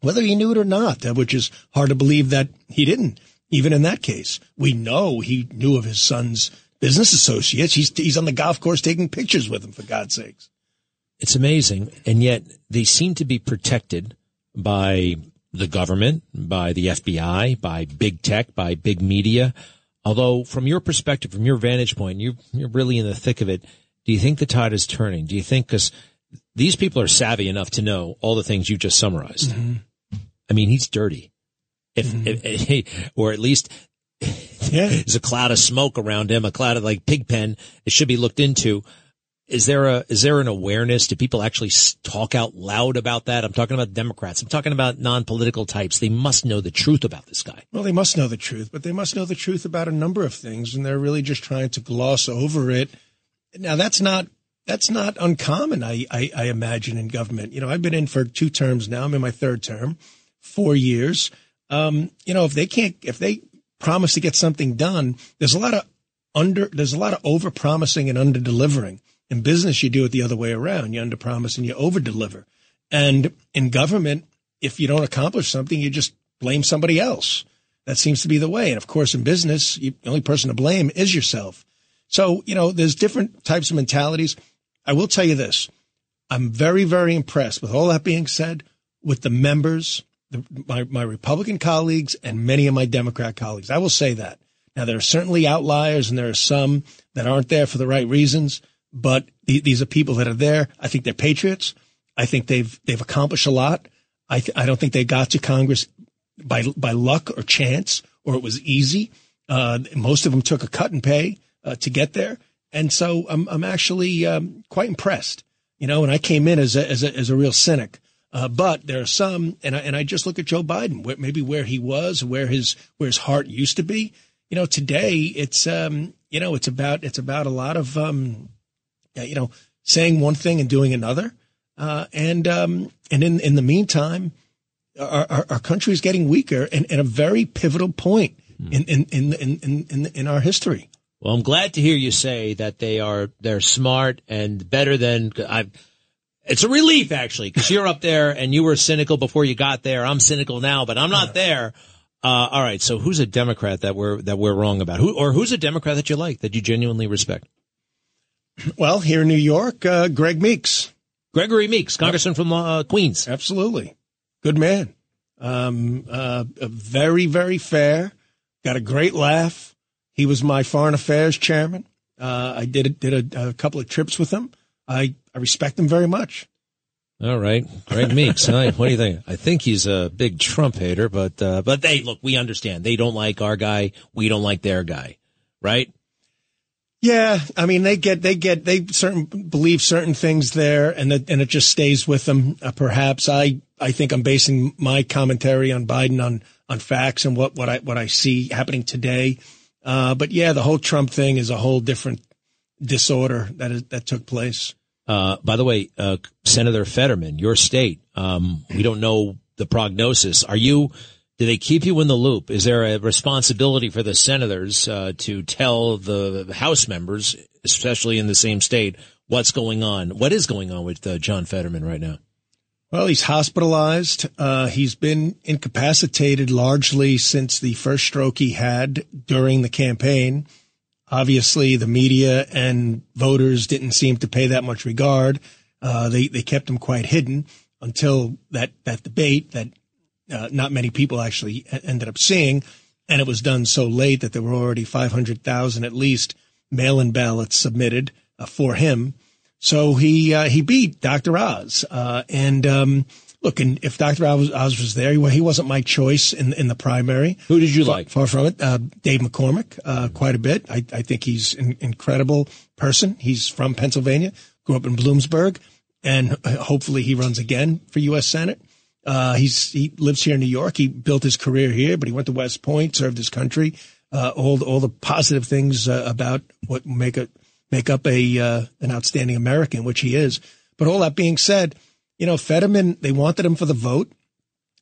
whether he knew it or not, uh, which is hard to believe that he didn't. Even in that case, we know he knew of his son's business associates. He's, he's on the golf course taking pictures with him, for God's sakes. It's amazing. And yet they seem to be protected by the government, by the FBI, by big tech, by big media. Although, from your perspective, from your vantage point, you, you're really in the thick of it. Do you think the tide is turning? Do you think because these people are savvy enough to know all the things you just summarized? Mm-hmm. I mean, he's dirty. If, if, if- *laughs* or at least there's a cloud of smoke around him, a cloud of like pig pen. It should be looked into. Is there a is there an awareness? Do people actually talk out loud about that? I'm talking about Democrats. I'm talking about non-political types. They must know the truth about this guy. Well, they must know the truth, but they must know the truth about a number of things, and they're really just trying to gloss over it. Now, that's not that's not uncommon. I, I, I imagine in government. You know, I've been in for two terms now. I'm in my third term, four years. Um, you know, if they can't, if they promise to get something done, there's a lot of under, there's a lot of over promising and under delivering. In business, you do it the other way around. You under promise and you over deliver. And in government, if you don't accomplish something, you just blame somebody else. That seems to be the way. And of course, in business, you, the only person to blame is yourself. So, you know, there's different types of mentalities. I will tell you this. I'm very, very impressed with all that being said with the members, the, my, my Republican colleagues and many of my Democrat colleagues. I will say that. Now, there are certainly outliers and there are some that aren't there for the right reasons, but th- these are people that are there. I think they're patriots. I think they've, they've accomplished a lot. I, th- I don't think they got to Congress by, by luck or chance or it was easy. Uh, most of them took a cut and pay uh, to get there. And so I'm, I'm actually um, quite impressed, you know, and I came in as a, as a, as a real cynic. Uh, but there are some, and I, and I just look at Joe Biden, where, maybe where he was, where his, where his heart used to be. You know, today it's, um, you know, it's about, it's about a lot of, um, uh, you know, saying one thing and doing another. Uh, and, um, and in, in the meantime, our, our, our country is getting weaker and, and a very pivotal point in, in, in, in, in, in, in our history. Well, I'm glad to hear you say that they are they're smart and better than I. It's a relief actually because you're up there and you were cynical before you got there. I'm cynical now, but I'm not there. Uh, all right. So who's a Democrat that we're that we're wrong about? Who or who's a Democrat that you like that you genuinely respect? *clears throat* Well, here in New York, uh, Greg Meeks. Gregory Meeks, congressman from uh, Queens. Absolutely. Good man. Um, uh, very, very fair. Got a great laugh. He was my foreign affairs chairman. Uh, I did did a, a couple of trips with him. I, I respect him very much. All right, Greg Meeks. Hi, what do you think? I think he's a big Trump hater, but uh, but they look. We understand they don't like our guy. We don't like their guy, right? Yeah, I mean they get they get they certain believe certain things there, and it, and it just stays with them. Uh, perhaps I I think I'm basing my commentary on Biden on on facts and what what I what I see happening today. Uh, but yeah, the whole Trump thing is a whole different disorder that is, that took place. Uh, by the way, uh, Senator Fetterman, your state, um, we don't know the prognosis. Are you, do they keep you in the loop? Is there a responsibility for the senators, uh, to tell the House members, especially in the same state, what's going on? What is going on with uh, John Fetterman right now? Well, he's hospitalized. Uh, he's been incapacitated largely since the first stroke he had during the campaign. Obviously, the media and voters didn't seem to pay that much regard. Uh, they they kept him quite hidden until that that debate that uh, not many people actually ended up seeing, and it was done so late that there were already five hundred thousand at least mail-in ballots submitted uh, for him. So he uh, he beat Dr. Oz, uh, and um, look, and if Dr. Oz, Oz was there, he, he wasn't my choice in in the primary. Who did you far, like? Far from it, uh, Dave McCormick, uh, quite a bit. I, I think he's an incredible person. He's from Pennsylvania, grew up in Bloomsburg, and hopefully he runs again for U.S. Senate. Uh, he's he lives here in New York. He built his career here, but he went to West Point, served his country. Uh, all all the positive things uh, about what make a make up a uh, an outstanding American, which he is. But all that being said, you know, Fetterman they wanted him for the vote,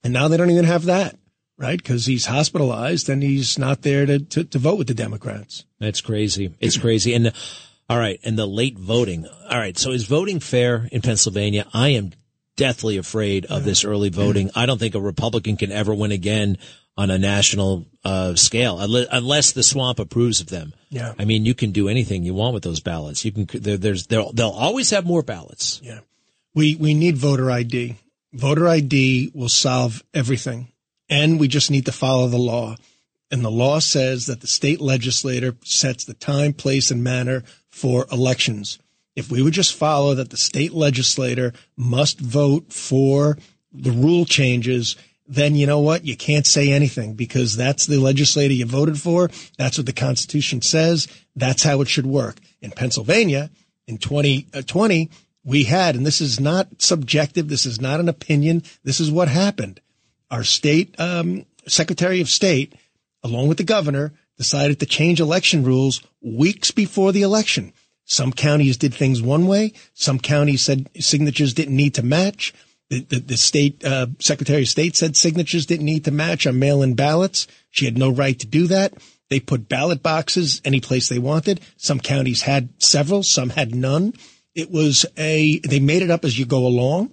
and now they don't even have that, right? Because he's hospitalized and he's not there to, to to vote with the Democrats. That's crazy. It's crazy. And all right, and the late voting. All right, so is voting fair in Pennsylvania? I am deathly afraid of this early voting. I don't think a Republican can ever win again on a national uh, scale unless the swamp approves of them. Yeah. I mean, you can do anything you want with those ballots. You can. There, there's they'll, they'll always have more ballots. Yeah. We we need voter ID. Voter ID will solve everything, and we just need to follow the law. And the law says that the state legislator sets the time, place, and manner for elections. If we would just follow that the state legislator must vote for the rule changes, then you know what? You can't say anything because that's the legislator you voted for. That's what the Constitution says. That's how it should work. In Pennsylvania, in 2020, uh, we had, and this is not subjective. This is not an opinion. This is what happened. Our state um, secretary of state, along with the governor, decided to change election rules weeks before the election. Some counties did things one way. Some counties said signatures didn't need to match. The, the, the state uh, secretary of state said signatures didn't need to match on mail-in ballots. She had no right to do that. They put ballot boxes any place they wanted. Some counties had several, some had none. It was a they made it up as you go along,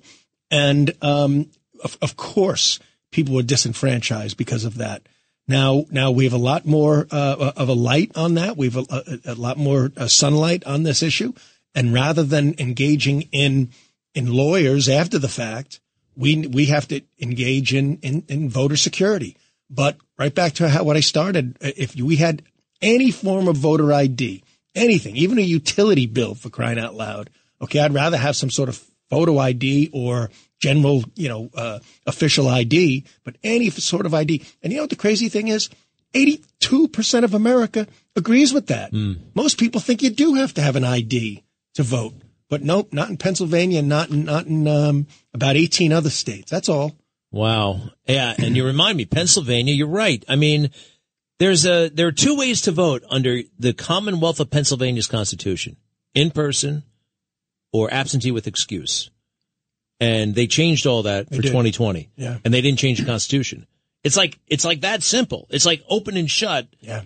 and um, of, of course people were disenfranchised because of that. Now, now we have a lot more uh, of a light on that. We have a, a, a lot more uh, sunlight on this issue, and rather than engaging in in lawyers after the fact, we we have to engage in in, in voter security. But right back to how what I started, if we had any form of voter ID, anything, even a utility bill for crying out loud, okay, I'd rather have some sort of photo ID or general, you know, uh, official ID, but any sort of ID. And you know what the crazy thing is? 82% of America agrees with that. Mm. Most people think you do have to have an ID to vote, but nope, not in Pennsylvania, not in, not in um, about 18 other states. That's all. Wow. Yeah. And you remind me, Pennsylvania, you're right. I mean, there's a, there are two ways to vote under the Commonwealth of Pennsylvania's constitution. In person or absentee with excuse and they changed all that for 2020. Yeah. And they didn't change the Constitution. It's like it's like that simple. It's like open and shut. Yeah.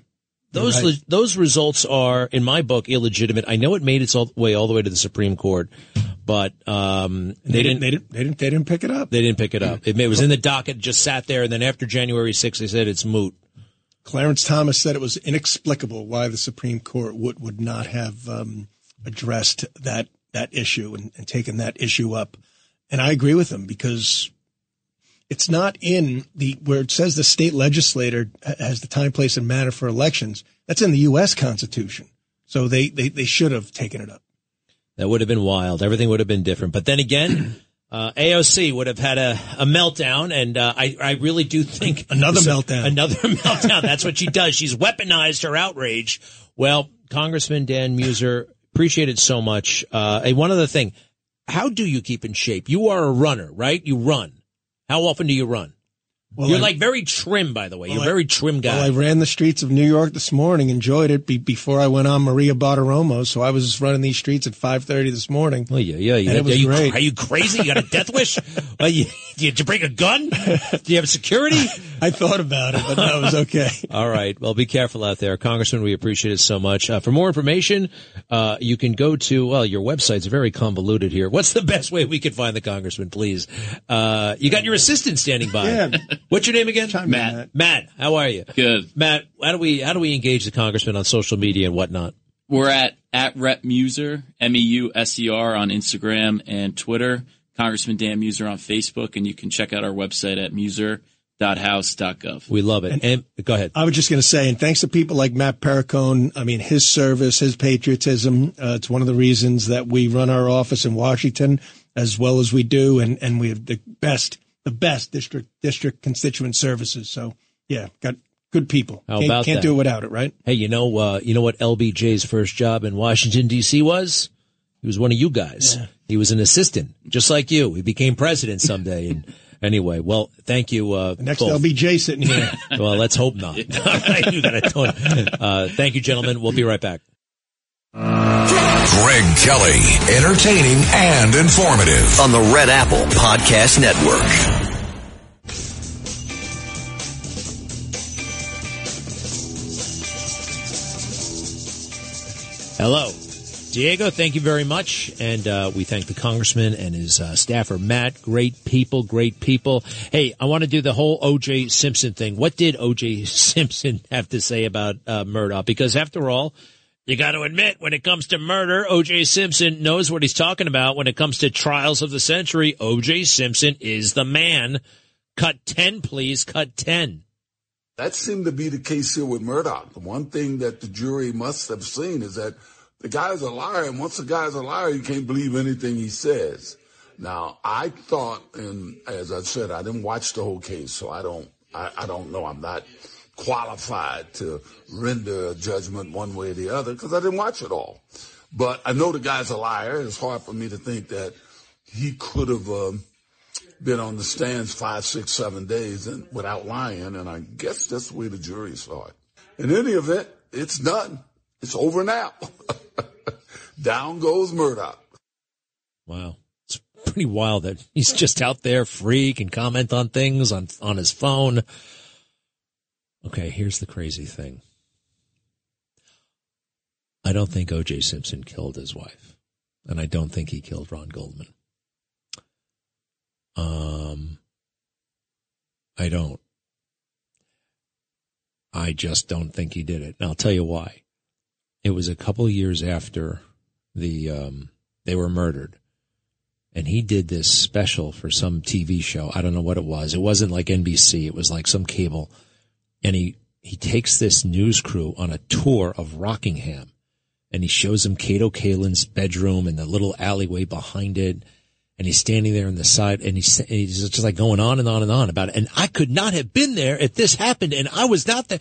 Those right. those results are, in my book, illegitimate. I know it made its all, way all the way to the Supreme Court, but um, they, they, didn't, they, didn't, they didn't they didn't pick it up. They didn't pick it up. It, it was in the docket, just sat there, and then after January 6th, they said it's moot. Clarence Thomas said it was inexplicable why the Supreme Court would would not have um, addressed that that issue and, and taken that issue up. And I agree with him because it's not in the where it says the state legislator has the time, place, and manner for elections. That's in the U.S. Constitution. So they, they, they should have taken it up. That would have been wild. Everything would have been different. But then again, uh, AOC would have had a, a meltdown, and uh, I, I really do think *laughs* another meltdown. Another *laughs* meltdown. That's what she does. She's weaponized her outrage. Well, Congressman Dan Meuser, appreciate it so much. Uh, and one other thing, how do you keep in shape? You are a runner, right? You run. How often do you run? Well, You're I, like very trim, by the way. You're a very trim guy. Well, I ran the streets of New York this morning, enjoyed it be, before I went on Maria Bartiromo. So I was running these streets at 5:30 this morning. Oh yeah, yeah, yeah. it was are you, great. Are you crazy? You got a death wish? *laughs* well, you, did you bring a gun? Do you have security? *laughs* I thought about it, but that was okay. *laughs* All right. Well, be careful out there, Congressman. We appreciate it so much. Uh, for more information, uh, you can go to well, your website's very convoluted here. What's the best way we can find the Congressman, please? Uh, you got your assistant standing by. Yeah. What's your name again? Matt. Matt. Matt, how are you? Good. Matt, how do we how do we engage the congressman on social media and whatnot? We're at at Rep Meuser, M E U S E R on Instagram and Twitter. Congressman Dan Meuser on Facebook, and you can check out our website at meuser.house.gov. We love it. And, and go ahead. I was just going to say, and thanks to people like Matt Perricone, I mean, his service, his patriotism, uh, it's one of the reasons that we run our office in Washington as well as we do, and, and we have the best the best district district constituent services. So yeah, got good people. How can't, about can't that? do it without it, right? Hey, you know, uh, you know what LBJ's first job in Washington D.C. was? He was one of you guys. Yeah. He was an assistant, just like you. He became president someday. And *laughs* anyway, well, thank you. Uh, the next both. LBJ sitting here. *laughs* well, let's hope not. *laughs* I knew that. I. Uh, thank you, gentlemen. We'll be right back. Greg Kelly, entertaining and informative on the Red Apple Podcast Network. Hello. Diego, thank you very much. And uh, we thank the congressman and his uh, staffer, Matt. Great people, great people. Hey, I want to do the whole O.J. Simpson thing. What did O.J. *laughs* Simpson have to say about uh, Murdaugh? Because after all, you got to admit, when it comes to murder, O.J. Simpson knows what he's talking about. When it comes to trials of the century, O.J. Simpson is the man. Cut 10, please. Cut 10. That seemed to be the case here with Murdaugh. The one thing that the jury must have seen is that the guy's a liar, and once a guy's a liar, you can't believe anything he says. Now, I thought, and as I said, I didn't watch the whole case, so I don't, I, I don't know. I'm not qualified to render a judgment one way or the other because I didn't watch it all. But I know the guy's a liar. It's hard for me to think that he could have um, been on the stands five, six, seven days and without lying. And I guess that's the way the jury saw it. In any event, it's done. It's over now. *laughs* Down goes Murdaugh. Wow. It's pretty wild that he's just out there free, can comment on things on, on his phone. Okay, here's the crazy thing. I don't think O.J. Simpson killed his wife, and I don't think he killed Ron Goldman. Um, I don't. I just don't think he did it. And I'll tell you why. It was a couple years after the um, they were murdered, and he did this special for some TV show. I don't know what it was. It wasn't like NBC. It was like some cable, and he he takes this news crew on a tour of Rockingham, and he shows them Kato Kaelin's bedroom and the little alleyway behind it and he's standing there on the side and he's, and he's just like going on and on and on about it. And I could not have been there if this happened and I was not there.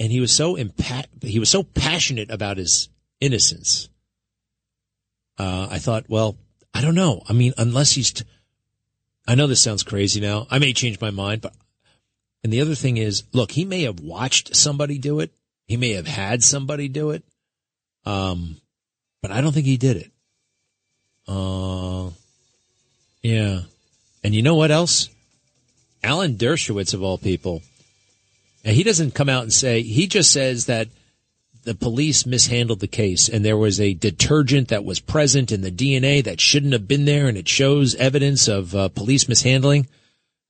And he was so impa- he was so passionate about his innocence. Uh, I thought, well, I don't know. I mean, unless he's, t- I know this sounds crazy now. I may change my mind, but, and the other thing is, look, he may have watched somebody do it. He may have had somebody do it. Um, but I don't think he did it. Uh, yeah. And you know what else? Alan Dershowitz of all people. And he doesn't come out and say, he just says that the police mishandled the case and there was a detergent that was present in the DNA that shouldn't have been there and it shows evidence of uh, police mishandling.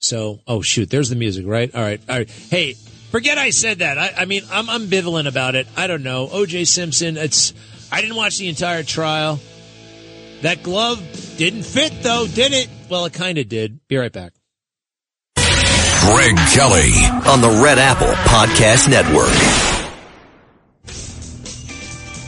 So, oh shoot, there's the music, right? All right. All right. Hey, forget I said that. I, I mean, I'm ambivalent about it. I don't know. OJ Simpson, it's, I didn't watch the entire trial. That glove didn't fit though, did it? Well, it kind of did. Be right back. Greg Kelly on the Red Apple Podcast Network.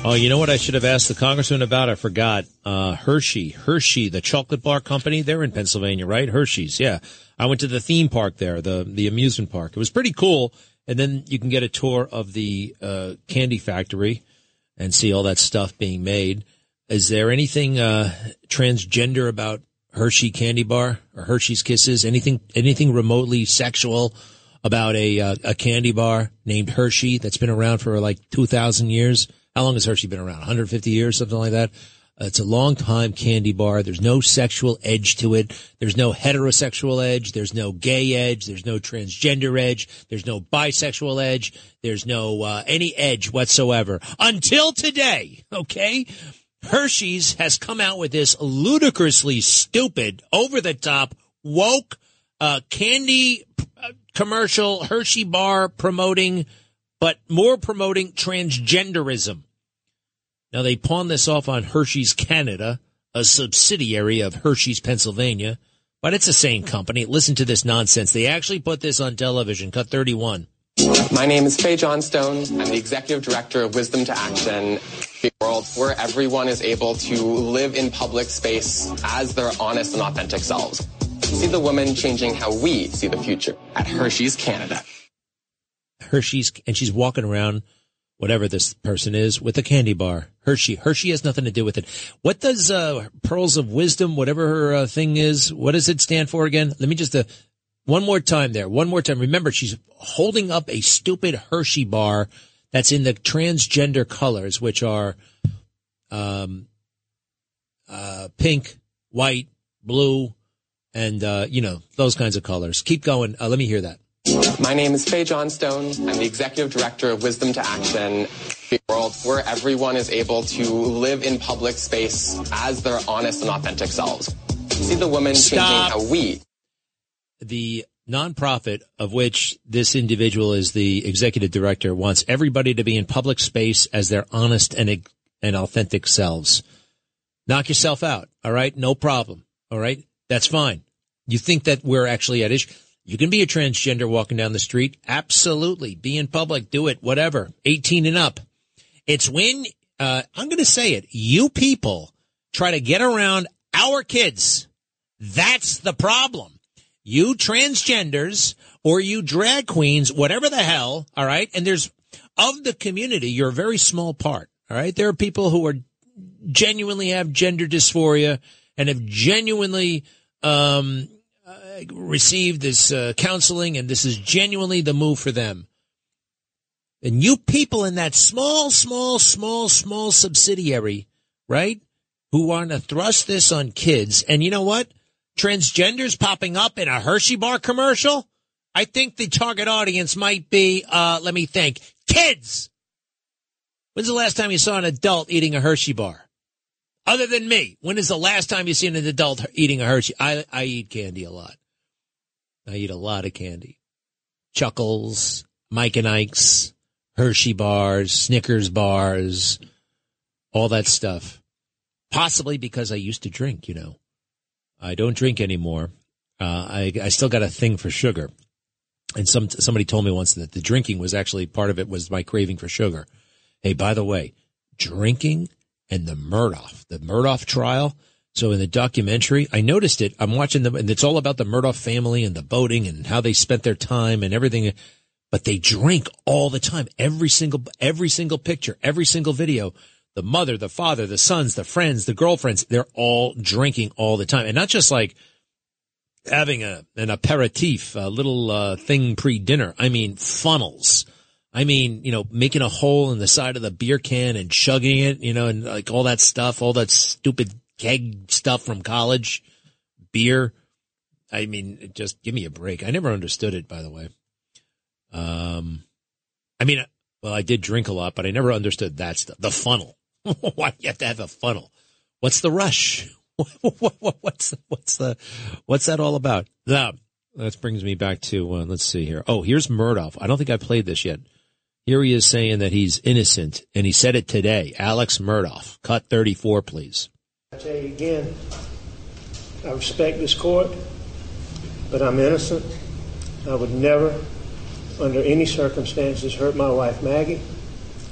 Oh, you know what I should have asked the congressman about? I forgot. Uh, Hershey, Hershey, the chocolate bar company. They're in Pennsylvania, right? Hershey's. Yeah. I went to the theme park there, the, the amusement park. It was pretty cool. And then you can get a tour of the, uh, candy factory and see all that stuff being made. Is there anything uh, transgender about Hershey candy bar or Hershey's Kisses? Anything anything remotely sexual about a uh, a candy bar named Hershey that's been around for like two thousand years? How long has Hershey been around? 150 years, something like that. Uh, it's a long time candy bar. There's no sexual edge to it. There's no heterosexual edge. There's no gay edge. There's no transgender edge. There's no bisexual edge. There's no uh, any edge whatsoever until today. Okay. Hershey's has come out with this ludicrously stupid, over the top, woke, uh, candy uh, commercial, Hershey bar promoting, but more promoting transgenderism. Now they pawn this off on Hershey's Canada, a subsidiary of Hershey's Pennsylvania, but it's the same company. Listen to this nonsense. They actually put this on television, cut 31. My name is Fae Johnstone. I'm the executive director of Wisdom to Action, the world where everyone is able to live in public space as their honest and authentic selves. See the woman changing how we see the future at Hershey's Canada. Hershey's, and she's walking around, whatever this person is, with a candy bar. Hershey. Hershey has nothing to do with it. What does uh, Pearls of Wisdom, whatever her uh, thing is, what does it stand for again? Let me just uh, one more time there. One more time. Remember, she's holding up a stupid Hershey bar that's in the transgender colors, which are um, uh, pink, white, blue, and uh, you know those kinds of colors. Keep going. Uh, let me hear that. My name is Fae Johnstone. I'm the executive director of Wisdom to Action, a world where everyone is able to live in public space as their honest and authentic selves. See the woman Stop. changing how we the nonprofit of which this individual is the executive director wants everybody to be in public space as their honest and, and authentic selves. Knock yourself out. All right. No problem. All right. That's fine. You think that we're actually at issue. You can be a transgender walking down the street. Absolutely. Be in public. Do it. Whatever. 18 and up. It's when, uh, I'm going to say it. You people try to get around our kids. That's the problem. You transgenders or you drag queens, whatever the hell. All right. And there's of the community, you're a very small part. All right. There are people who are genuinely have gender dysphoria and have genuinely, um, received this uh, counseling and this is genuinely the move for them. And you people in that small, small, small, small subsidiary, right? Who want to thrust this on kids. And you know what? Transgenders popping up in a Hershey bar commercial. I think the target audience might be, uh, let me think, kids. When's the last time you saw an adult eating a Hershey bar? Other than me, when is the last time you seen an adult eating a Hershey? I, I eat candy a lot. I eat a lot of candy. Chuckles, Mike and Ike's, Hershey bars, Snickers bars, all that stuff. Possibly because I used to drink, you know. I don't drink anymore. Uh, I, I still got a thing for sugar. And some, somebody told me once that the drinking was actually part of it was my craving for sugar. Hey, by the way, drinking and the Murdaugh, the Murdaugh trial. So in the documentary, I noticed it. I'm watching them and it's all about the Murdaugh family and the boating and how they spent their time and everything. But they drink all the time. Every single, every single picture, every single video. The mother, the father, the sons, the friends, the girlfriends, they're all drinking all the time. And not just like having a, an aperitif, a little uh, thing pre-dinner. I mean, funnels. I mean, you know, making a hole in the side of the beer can and chugging it, you know, and like all that stuff, all that stupid keg stuff from college, beer. I mean, just give me a break. I never understood it, by the way. Um, I mean, well, I did drink a lot, but I never understood that stuff. The funnel. *laughs* Why do you have to have a funnel? What's the rush? *laughs* what's what's the what's that all about? That brings me back to uh, let's see here. Oh, here's Murdaugh. I don't think I played this yet. Here he is saying that he's innocent, and he said it today. Alex Murdaugh, cut 34, please. I tell you again, I respect this court, but I'm innocent. I would never, under any circumstances, hurt my wife Maggie,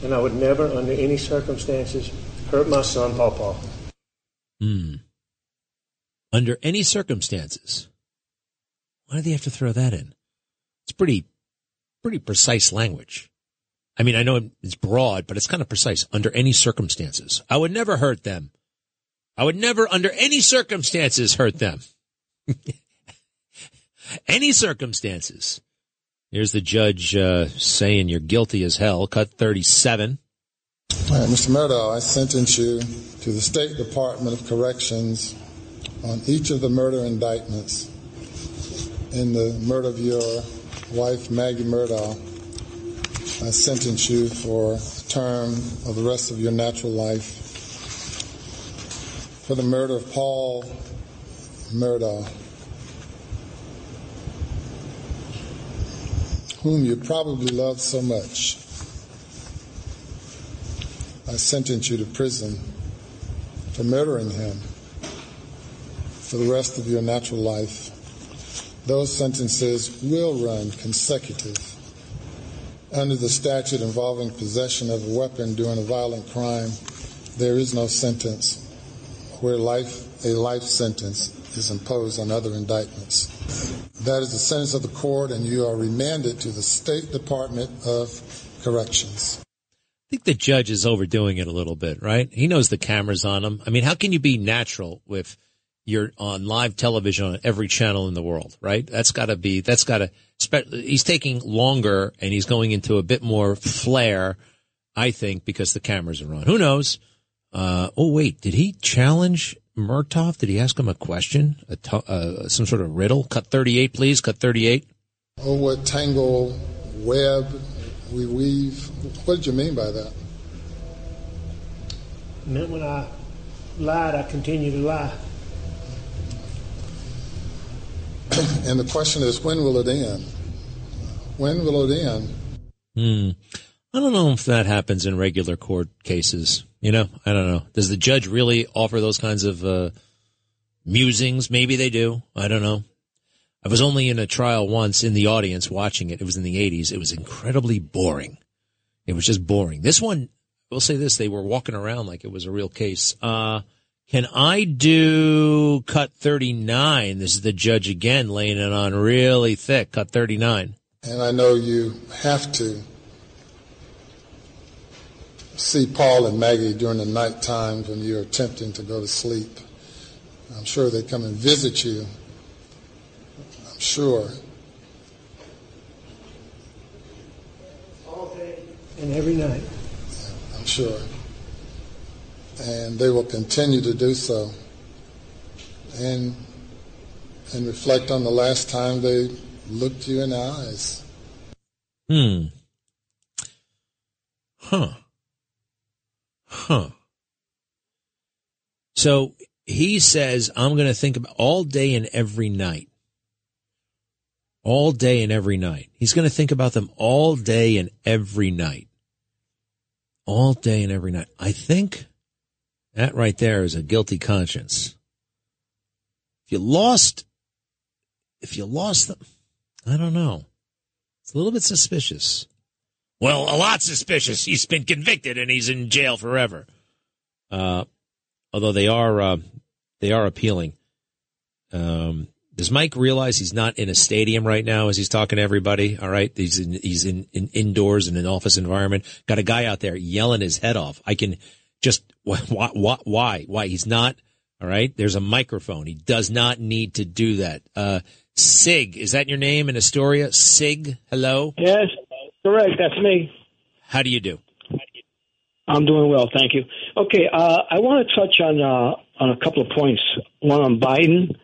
and I would never, under any circumstances, hurt my son Paw Hmm. Under any circumstances. Why do they have to throw that in? It's pretty, pretty precise language. I mean, I know it's broad, but it's kind of precise. Under any circumstances. I would never hurt them. I would never, under any circumstances, hurt them. *laughs* any circumstances. Here's the judge uh, saying you're guilty as hell. Cut 37. All right, Mr. Murdaugh, I sentence you to the State Department of Corrections on each of the murder indictments in the murder of your wife, Maggie Murdaugh. I sentence you for a term of the rest of your natural life for the murder of Paul Murdaugh, whom you probably love so much. I sentence you to prison for murdering him for the rest of your natural life. Those sentences will run consecutive under the statute involving possession of a weapon during a violent crime. There is no sentence where life, a life sentence is imposed on other indictments. That is the sentence of the court, and you are remanded to the State Department of Corrections. I think the judge is overdoing it a little bit, right? He knows the camera's on him. I mean, how can you be natural with you're on live television on every channel in the world, right? That's got to be, that's got to, he's taking longer and he's going into a bit more flair, I think, because the cameras are on. Who knows? Uh, oh, wait, did he challenge Murdaugh? Did he ask him a question? A t- uh, some sort of riddle? Cut 38, please. Cut 38. Oh, what tangle web we weave. What did you mean by that? It meant when I lied, I continue to lie. and the question is, when will it end? When will it end? Hmm. I don't know if that happens in regular court cases. You know, I don't know. Does the judge really offer those kinds of uh, musings? Maybe they do. I don't know. I was only in a trial once in the audience watching it. It was in the 80s. It was incredibly boring. It was just boring. This one, we'll say this, they were walking around like it was a real case. Uh, can I do cut 39? This is the judge again laying it on really thick, cut 39. And I know you have to see Paul and Maggie during the night times when you're attempting to go to sleep. I'm sure they come and visit you. I'm sure. All day and every night. I'm sure. And they will continue to do so. And and reflect on the last time they looked you in the eyes. Hmm. Huh. Huh. So he says, I'm going to think about all day and every night. All day and every night. He's going to think about them all day and every night. All day and every night. I think that right there is a guilty conscience. If you lost, if you lost them, I don't know. It's a little bit suspicious. Well, a lot suspicious. He's been convicted and he's in jail forever. Uh, although they are uh, they are appealing. Um, does Mike realize he's not in a stadium right now as he's talking to everybody? All right, he's in, he's in, in indoors in an office environment. Got a guy out there yelling his head off. I can just *laughs* why why why why he's not. All right, there's a microphone. He does not need to do that. Uh, Sig, is that your name in Astoria? Sig, hello. Yes, correct. That's me. How do you do? I'm doing well, thank you. Okay, uh, I want to touch on uh, on a couple of points. One on Biden,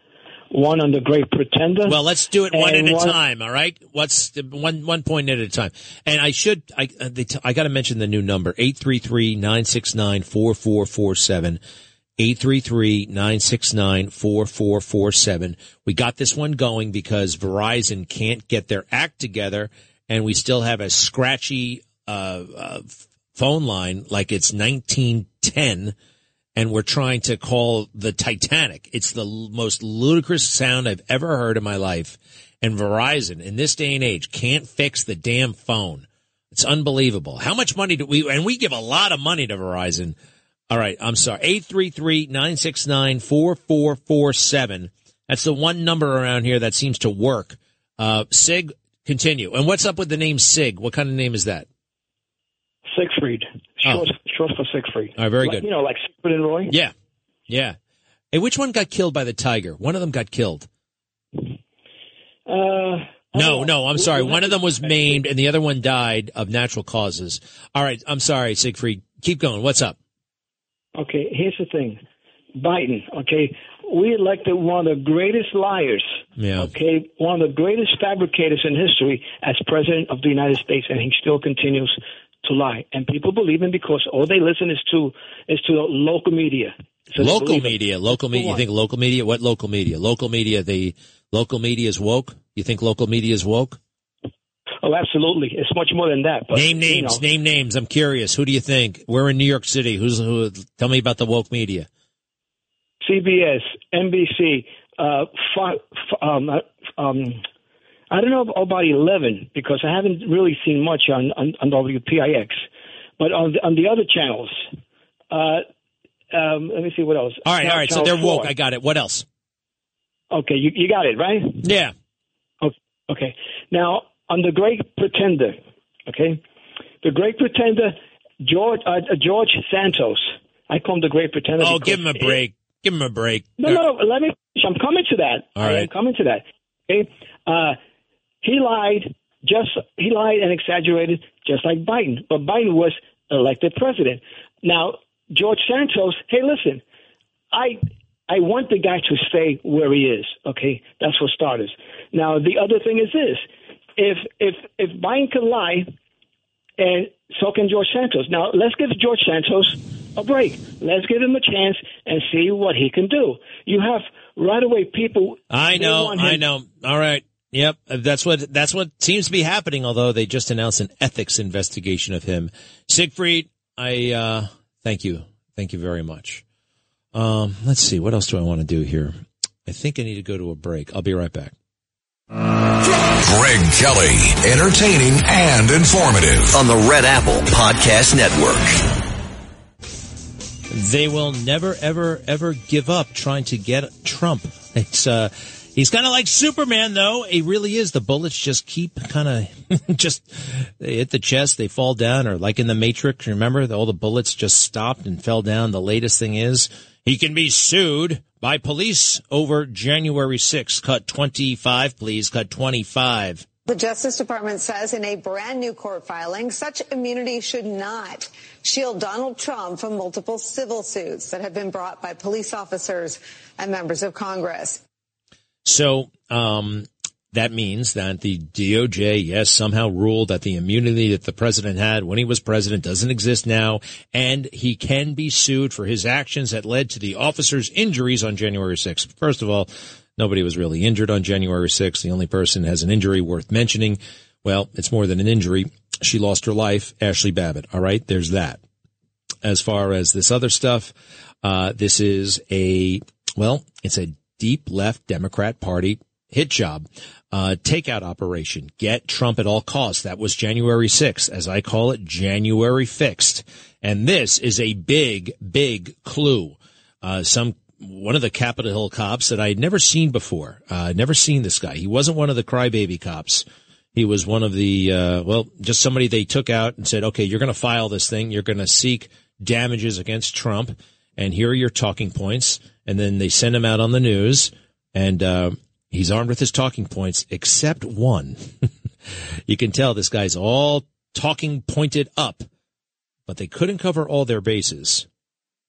one on the Great Pretender. Well, let's do it one at a time. All right. What's the one one point at a time? And I should I uh, they t- I got to mention the new number 833-969-4447. 833-969-4447. We got this one going because Verizon can't get their act together and we still have a scratchy uh, uh, phone line like it's 1910 and we're trying to call the Titanic. It's the l- most ludicrous sound I've ever heard in my life. And Verizon in this day and age can't fix the damn phone. It's unbelievable. How much money do we, and we give a lot of money to Verizon. All right. I'm sorry. 833-969-4447. That's the one number around here that seems to work. Uh, Sig, continue. And what's up with the name Sig? What kind of name is that? Siegfried, short, short for Siegfried. Oh. All right, very Like, good. You know, like Siegfried and Roy. Yeah. Yeah. Hey, which one got killed by the tiger? One of them got killed. Uh, No, no, I'm sorry. One of them was maimed and the other one died of natural causes. All right. I'm sorry, Siegfried. Keep going. What's up? Okay, here's the thing. Biden, okay, we elected one of the greatest liars, Yeah. okay, one of the greatest fabricators in history as president of the United States, and he still continues to lie. And people believe him because all they listen is to is to local media. So local media, local media. You think local media? What local media? Local media. The local media is woke. You think local media is woke? Oh, absolutely. It's much more than that. But, name you names. know, Name names. I'm curious. Who do you think? We're in New York City. Who's who? Tell me about the woke media. CBS, NBC, uh, um, uh, um, I don't know about 11 because I haven't really seen much on, on, on WPIX, but on the, on the other channels, uh, um, let me see what else. All right. All right. So Channel they're woke. I got it. What else? Okay, you, you got it, right? Yeah. Okay. okay. Now, on the Great Pretender, okay, the Great Pretender, George uh, George Santos. I call him the Great Pretender. Oh, because- give him a break. Give him a break. No, no, no. Let me. I'm coming to that. All I am coming to that. Okay. Uh, he lied. Just he lied and exaggerated, just like Biden. But Biden was elected president. Now George Santos. Hey, listen. I I want the guy to stay where he is. Okay, that's for starters. Now the other thing is this: if if if Biden can lie, and so can George Santos. Now let's give George Santos a break. Let's give him a chance and see what he can do. You have right away people. I know, I know. All right. Yep. That's what, that's what seems to be happening, although they just announced an ethics investigation of him. Siegfried, I, uh, thank you. Thank you very much. Um, let's see. What else do I want to do here? I think I need to go to a break. I'll be right back. Greg Kelly, entertaining and informative on the Red Apple Podcast Network. They will never, ever, ever give up trying to get Trump. It's uh, he's kind of like Superman, though. He really is. The bullets just keep kind of *laughs* just they hit the chest, they fall down, or like in the Matrix. Remember, all the bullets just stopped and fell down. The latest thing is he can be sued by police over January 6th. Cut 25, please. Cut 25. The Justice Department says in a brand new court filing, such immunity should not shield Donald Trump from multiple civil suits that have been brought by police officers and members of Congress. So, um, that means that the DOJ, yes, somehow ruled that the immunity that the president had when he was president doesn't exist now, and he can be sued for his actions that led to the officer's injuries on January 6th. First of all, nobody was really injured on January 6th. The only person has an injury worth mentioning. Well, it's more than an injury. She lost her life, Ashli Babbitt. All right, there's that. As far as this other stuff, uh, this is a, well, it's a deep left Democrat Party hit job uh, takeout operation. Get Trump at all costs. That was January 6th, as I call it, January fixed. And this is a big, big clue. Uh, some one of the Capitol Hill cops that I had never seen before. Uh, never seen this guy. He wasn't one of the crybaby cops. He was one of the uh, well, just somebody they took out and said, "Okay, you're going to file this thing. You're going to seek damages against Trump, and here are your talking points." And then they send him out on the news, and uh, He's armed with his talking points, except one. *laughs* you can tell this guy's all talking pointed up, but they couldn't cover all their bases.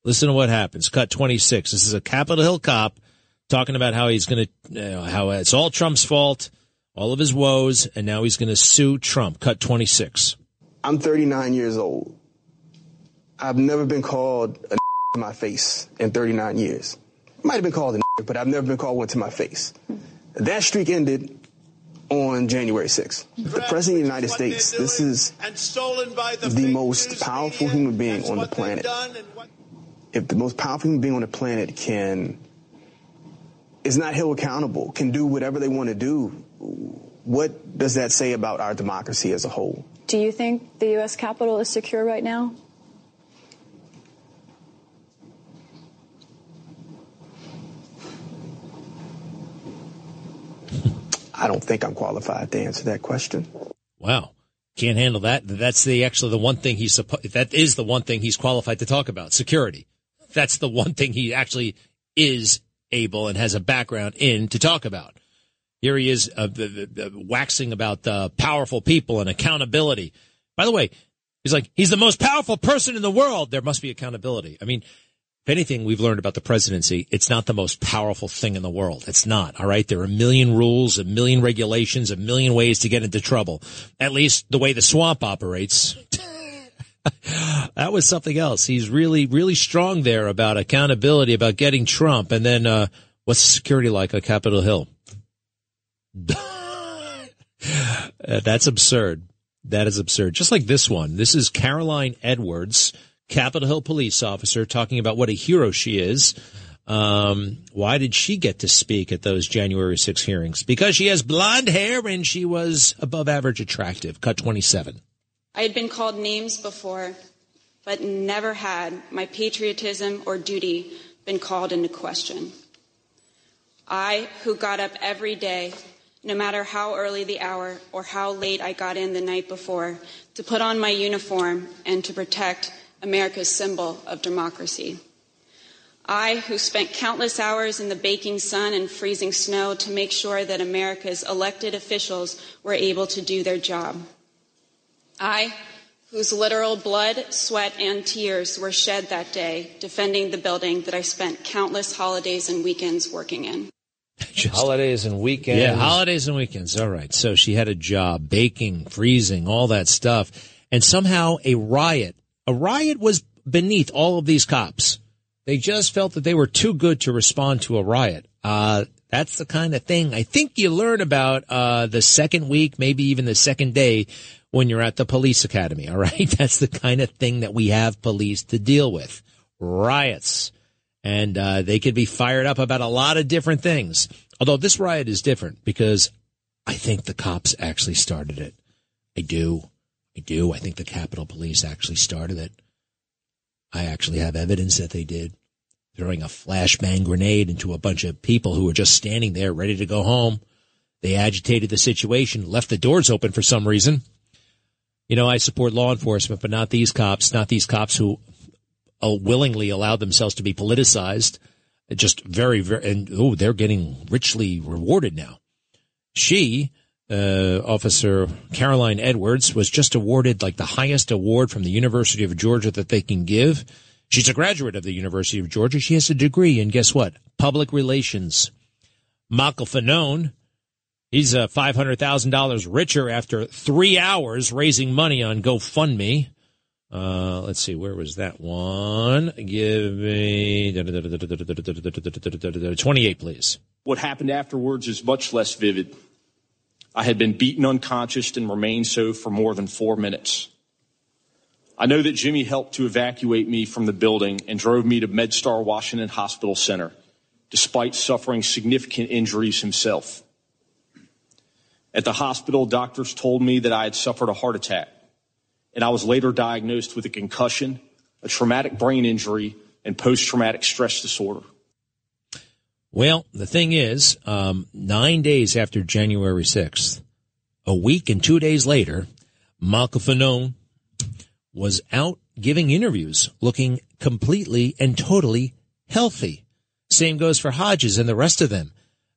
Listen to what happens. Cut 26. This is a Capitol Hill cop talking about how he's going to, you know, how it's all Trump's fault, all of his woes, and now he's going to sue Trump. Cut 26. I'm 39 years old. I've never been called a to my face in 39 years. Might have been called a but I've never been called one to my face. That streak ended on January 6th. The President of the United States, this is the, the most powerful human being on the planet. If the most powerful human being on the planet can, is not held accountable, can do whatever they want to do, what does that say about our democracy as a whole? Do you think the U.S. Capitol is secure right now? I don't think I'm qualified to answer that question. Wow. Can't handle that. That's the actually the one thing he's supposed, that is the one thing he's qualified to talk about. Security. That's the one thing he actually is able and has a background in to talk about. Here he is uh, waxing about uh, powerful people and accountability. By the way, he's like, he's the most powerful person in the world. There must be accountability. I mean, if anything we've learned about the presidency, it's not the most powerful thing in the world. It's not. All right. There are a million rules, a million regulations, a million ways to get into trouble. At least the way the swamp operates. *laughs* *laughs* that was something else. He's really, really strong there about accountability, about getting Trump. And then, uh, what's security like on Capitol Hill? *laughs* That's absurd. That is absurd. Just like this one. This is Caroline Edwards Capitol Hill police officer talking about what a hero she is. Um, why did she get to speak at those January 6 hearings? Because she has blonde hair and she was above average attractive. Cut 27. I had been called names before, but never had my patriotism or duty been called into question. I, who got up every day, no matter how early the hour or how late I got in the night before, to put on my uniform and to protect America's symbol of democracy. I, who spent countless hours in the baking sun and freezing snow to make sure that America's elected officials were able to do their job. I, whose literal blood, sweat, and tears were shed that day defending the building that I spent countless holidays and weekends working in. Just, holidays and weekends. Yeah, holidays and weekends. All right. So she had a job, baking, freezing, all that stuff. And somehow a riot a riot was beneath all of these cops. They just felt that they were too good to respond to a riot. Uh, that's the kind of thing I think you learn about uh, the second week, maybe even the second day when you're at the police academy. All right, *laughs* that's the kind of thing that we have police to deal with: riots, and uh, they could be fired up about a lot of different things. Although this riot is different because I think the cops actually started it. I do. I do. I think the Capitol Police actually started it. I actually have evidence that they did. Throwing a flashbang grenade into a bunch of people who were just standing there ready to go home. They agitated the situation, left the doors open for some reason. You know, I support law enforcement, but not these cops, not these cops who uh, willingly allowed themselves to be politicized. Just very, very, and oh, they're getting richly rewarded now. She, uh, Officer Caroline Edwards, was just awarded like the highest award from the University of Georgia that they can give. She's a graduate of the University of Georgia. She has a degree in guess what? Public relations. Michael Fanone, he's uh, $500,000 richer after three hours raising money on GoFundMe. Uh, let's see, where was that one? Give me 28, please. What happened afterwards is much less vivid. I had been beaten unconscious and remained so for more than four minutes. I know that Jimmy helped to evacuate me from the building and drove me to MedStar Washington Hospital Center, despite suffering significant injuries himself. At the hospital, doctors told me that I had suffered a heart attack, and I was later diagnosed with a concussion, a traumatic brain injury, and post traumatic stress disorder. Well, the thing is, um, nine days after January 6th, a week and two days later, Michael Fanone was out giving interviews looking completely and totally healthy. Same goes for Hodges and the rest of them.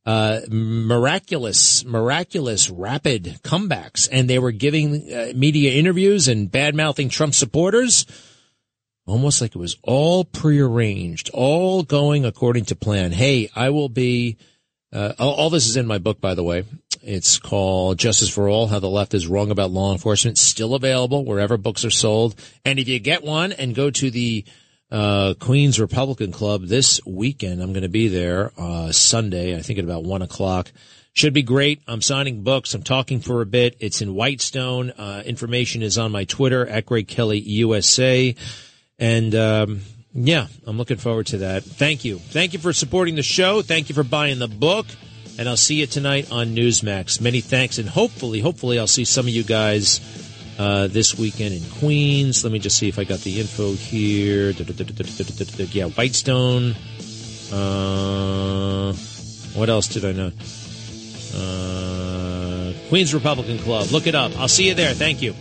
Uh, miraculous, miraculous, rapid comebacks. And they were giving uh, media interviews and bad mouthing Trump supporters almost like it was all prearranged, all going according to plan. Hey, I will be, uh, all, all, this is in my book, by the way. It's called Justice for All, How the Left is Wrong About Law Enforcement. Still available wherever books are sold. And if you get one and go to the, uh, Queens Republican Club this weekend, I'm going to be there, uh, Sunday, I think at about one o'clock. Should be great. I'm signing books. I'm talking for a bit. It's in Whitestone. Uh, information is on my Twitter at Greg Kelly USA. And um, yeah, I'm looking forward to that. Thank you. Thank you for supporting the show. Thank you for buying the book. And I'll see you tonight on Newsmax. Many thanks. And hopefully, hopefully, I'll see some of you guys uh, this weekend in Queens. Let me just see if I got the info here. Yeah, Whitestone. Uh, what else did I know? Uh, Queens Republican Club. Look it up. I'll see you there. Thank you.